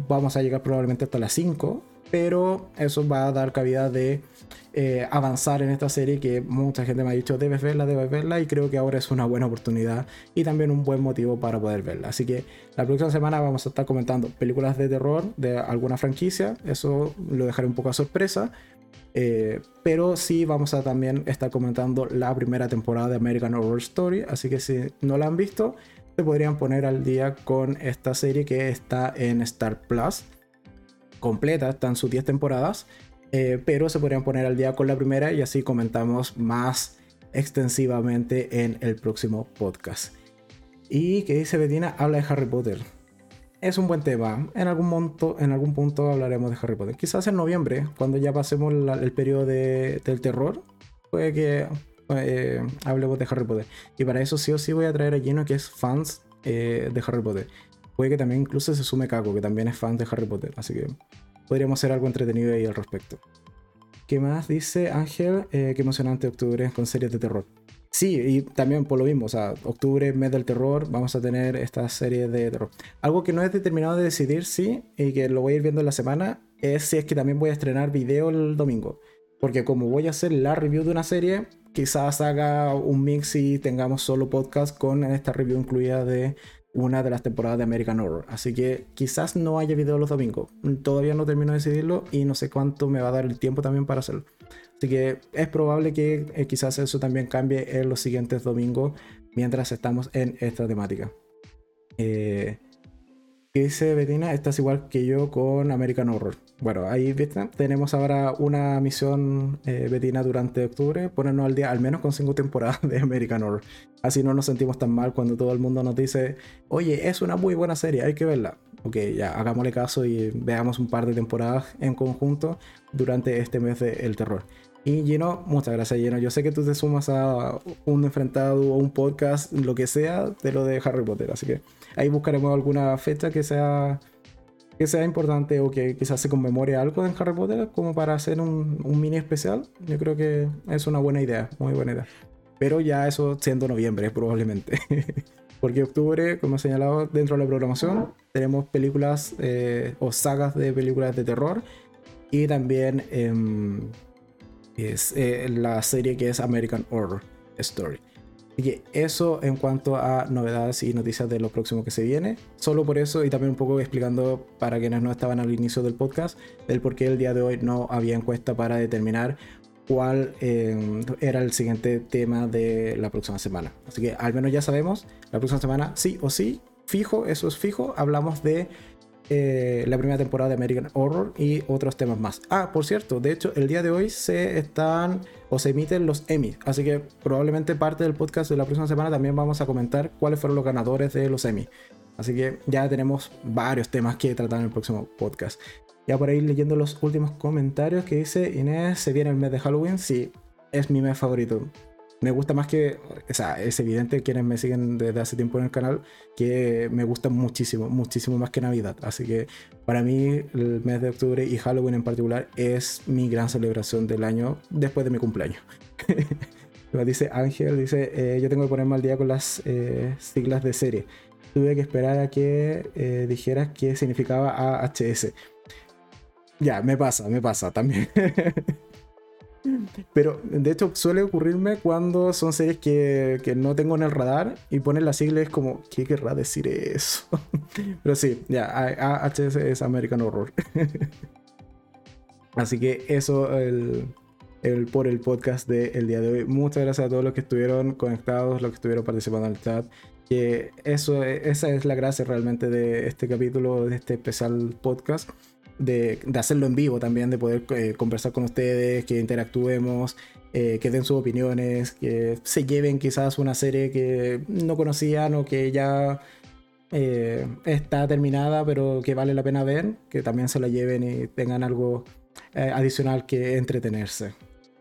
Vamos a llegar probablemente hasta las 5, pero eso va a dar cabida de eh, avanzar en esta serie que mucha gente me ha dicho, debes verla, debes verla, y creo que ahora es una buena oportunidad y también un buen motivo para poder verla. Así que la próxima semana vamos a estar comentando películas de terror de alguna franquicia, eso lo dejaré un poco a sorpresa, eh, pero sí vamos a también estar comentando la primera temporada de American Horror Story. Así que si no la han visto, se podrían poner al día con esta serie que está en Star Plus. Completa, están sus 10 temporadas. Eh, pero se podrían poner al día con la primera y así comentamos más extensivamente en el próximo podcast. Y que dice Betina, habla de Harry Potter es un buen tema. En algún, monto, en algún punto hablaremos de Harry Potter. Quizás en noviembre, cuando ya pasemos el periodo del terror, puede que eh, hablemos de Harry Potter. Y para eso sí o sí voy a traer a Gino, que es fans eh, de Harry Potter. Puede que también incluso se sume Caco, que también es fan de Harry Potter. Así que podríamos hacer algo entretenido ahí al respecto. ¿Qué más dice Ángel? Eh, qué emocionante octubre con series de terror. Sí, y también por lo mismo, o sea, octubre, mes del terror, vamos a tener esta serie de terror. Algo que no he determinado de decidir, sí, y que lo voy a ir viendo en la semana, es si es que también voy a estrenar video el domingo. Porque como voy a hacer la review de una serie, quizás haga un mix y tengamos solo podcast con esta review incluida de una de las temporadas de American Horror. Así que quizás no haya video los domingos. Todavía no termino de decidirlo y no sé cuánto me va a dar el tiempo también para hacerlo. Así que es probable que eh, quizás eso también cambie en los siguientes domingos mientras estamos en esta temática. Eh, ¿Qué dice Betina? Estás igual que yo con American Horror. Bueno, ahí ¿viste? tenemos ahora una misión eh, Betina durante octubre, ponernos al día al menos con cinco temporadas de American Horror. Así no nos sentimos tan mal cuando todo el mundo nos dice, oye, es una muy buena serie, hay que verla. Ok, ya, hagámosle caso y veamos un par de temporadas en conjunto durante este mes del terror. Y Gino, muchas gracias Gino. Yo sé que tú te sumas a un enfrentado o un podcast, lo que sea, de lo de Harry Potter. Así que ahí buscaremos alguna fecha que sea, que sea importante o que quizás se conmemore algo en Harry Potter como para hacer un, un mini especial. Yo creo que es una buena idea, muy buena idea. Pero ya eso siendo noviembre probablemente. Porque octubre, como he señalado dentro de la programación, tenemos películas eh, o sagas de películas de terror. Y también... Em, es eh, la serie que es American Horror Story. Así que eso en cuanto a novedades y noticias de lo próximo que se viene. Solo por eso y también un poco explicando para quienes no estaban al inicio del podcast, del por qué el día de hoy no había encuesta para determinar cuál eh, era el siguiente tema de la próxima semana. Así que al menos ya sabemos, la próxima semana sí o sí, fijo, eso es fijo, hablamos de eh, la primera temporada de American Horror y otros temas más. Ah, por cierto, de hecho, el día de hoy se están o se emiten los Emmy, así que probablemente parte del podcast de la próxima semana también vamos a comentar cuáles fueron los ganadores de los Emmy. Así que ya tenemos varios temas que tratar en el próximo podcast. Ya por ahí leyendo los últimos comentarios que dice Inés, se viene el mes de Halloween, sí, es mi mes favorito me gusta más que, o sea, es evidente quienes me siguen desde hace tiempo en el canal que me gusta muchísimo, muchísimo más que Navidad. Así que para mí el mes de octubre y Halloween en particular es mi gran celebración del año después de mi cumpleaños. dice Ángel, dice, eh, yo tengo que ponerme al día con las eh, siglas de serie. Tuve que esperar a que eh, dijeras qué significaba AHS. Ya, me pasa, me pasa también. Pero de hecho suele ocurrirme cuando son series que, no tengo en el radar y ponen las siglas como, ¿qué querrá decir eso? Pero sí, ya, AHS es American Horror. Así que eso el, por el podcast del día de hoy. Muchas gracias a todos los que estuvieron conectados, los que estuvieron participando en el chat. Que eso, esa es la gracia realmente de este capítulo, de este especial podcast de, hacerlo en vivo también, de poder eh, conversar con ustedes, que interactuemos, eh, que den sus opiniones, que se lleven quizás una serie que no conocían o que ya eh, está terminada, pero que vale la pena ver, que también se la lleven y tengan algo adicional que entretenerse.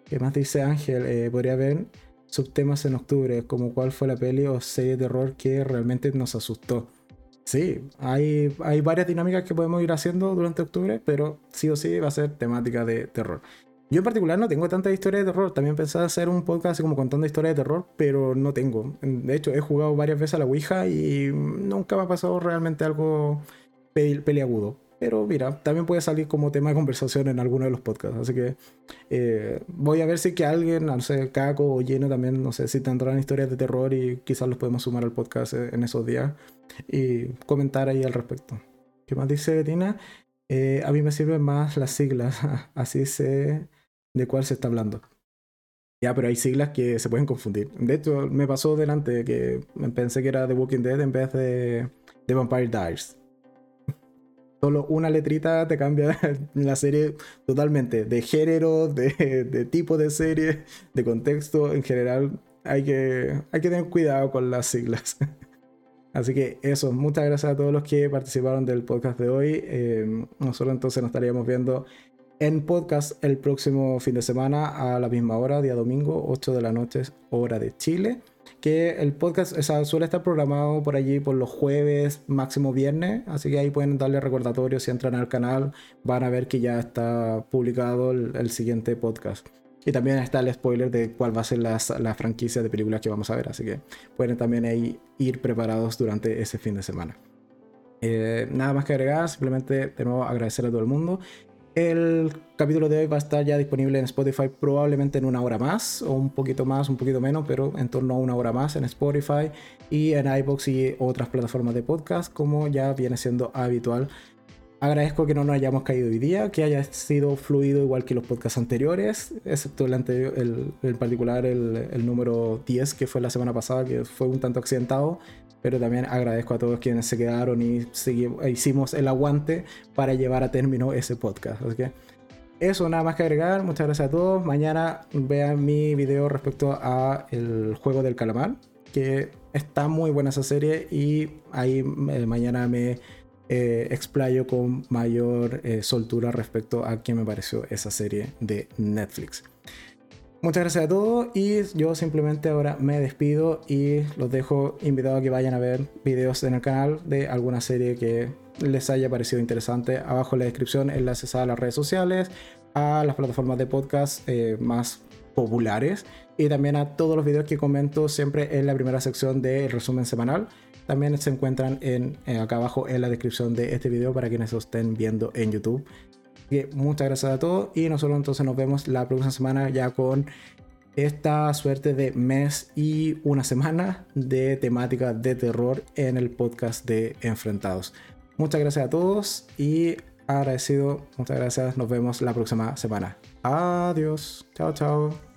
¿Qué más dice Ángel? podría haber subtemas en octubre, como cuál fue la peli o serie de terror que realmente nos asustó. Sí, hay, hay varias dinámicas que podemos ir haciendo durante octubre, pero sí o sí va a ser temática de terror. Yo en particular no tengo tanta historia de terror. También pensé hacer un podcast como contando historias de terror, pero no tengo. De hecho, he jugado varias veces a la Ouija y nunca me ha pasado realmente algo peliagudo. Pero mira, también puede salir como tema de conversación en alguno de los podcasts. Así que eh, voy a ver si que alguien, no sé, Caco o Lleno también, no sé, si tendrán historias de terror y quizás los podemos sumar al podcast en esos días y comentar ahí al respecto. ¿Qué más dice Tina? Eh, a mí me sirven más las siglas, así sé de cuál se está hablando. Ya, pero hay siglas que se pueden confundir. De hecho, me pasó delante que pensé que era The Walking Dead en vez de The Vampire Diaries. Solo una letrita te cambia la serie totalmente. De género, de, tipo de serie, de contexto. En general, hay que, hay que tener cuidado con las siglas. Así que eso, muchas gracias a todos los que participaron del podcast de hoy. Eh, nosotros entonces nos estaríamos viendo en podcast el próximo fin de semana a la misma hora, día domingo, 8 de la noche, hora de Chile que el podcast suele estar programado por allí por los jueves, máximo viernes, así que ahí pueden darle recordatorios si entran al canal, van a ver que ya está publicado el, siguiente podcast. Y también está el spoiler de cuál va a ser la, franquicia de películas que vamos a ver, así que pueden también ir preparados durante ese fin de semana. Eh, nada más que agregar, simplemente de nuevo agradecer a todo el mundo El capítulo de hoy va a estar ya disponible en Spotify probablemente en una hora más, o un poquito más, un poquito menos, pero en torno a una hora más en Spotify y en iBox y otras plataformas de podcast, como ya viene siendo habitual. Agradezco que no nos hayamos caído hoy día, que haya sido fluido igual que los podcasts anteriores, excepto el anterior, el, en particular el, número 10 que fue la semana pasada, que fue un tanto accidentado, pero también agradezco a todos quienes se quedaron y seguimos, hicimos el aguante para llevar a término ese podcast. Así que eso, nada más que agregar. Muchas gracias a todos. Mañana vean mi video respecto a el juego del calamar, que está muy buena esa serie y ahí eh, mañana me eh, explayo con mayor eh, soltura respecto a qué me pareció esa serie de Netflix. Muchas gracias a todos y yo simplemente ahora me despido y los dejo invitados a que vayan a ver videos en el canal de alguna serie que les haya parecido interesante. Abajo en la descripción enlaces a las redes sociales, a las plataformas de podcast eh, más populares y también a todos los videos que comento siempre en la primera sección del resumen semanal. También se encuentran en, eh, acá abajo en la descripción de este video para quienes lo estén viendo en YouTube muchas gracias a todos y nosotros entonces nos vemos la próxima semana ya con esta suerte de mes y una semana de temática de terror en el podcast de Enfrentados. Muchas gracias a todos y agradecido, muchas gracias, nos vemos la próxima semana. Adiós, chao, chao.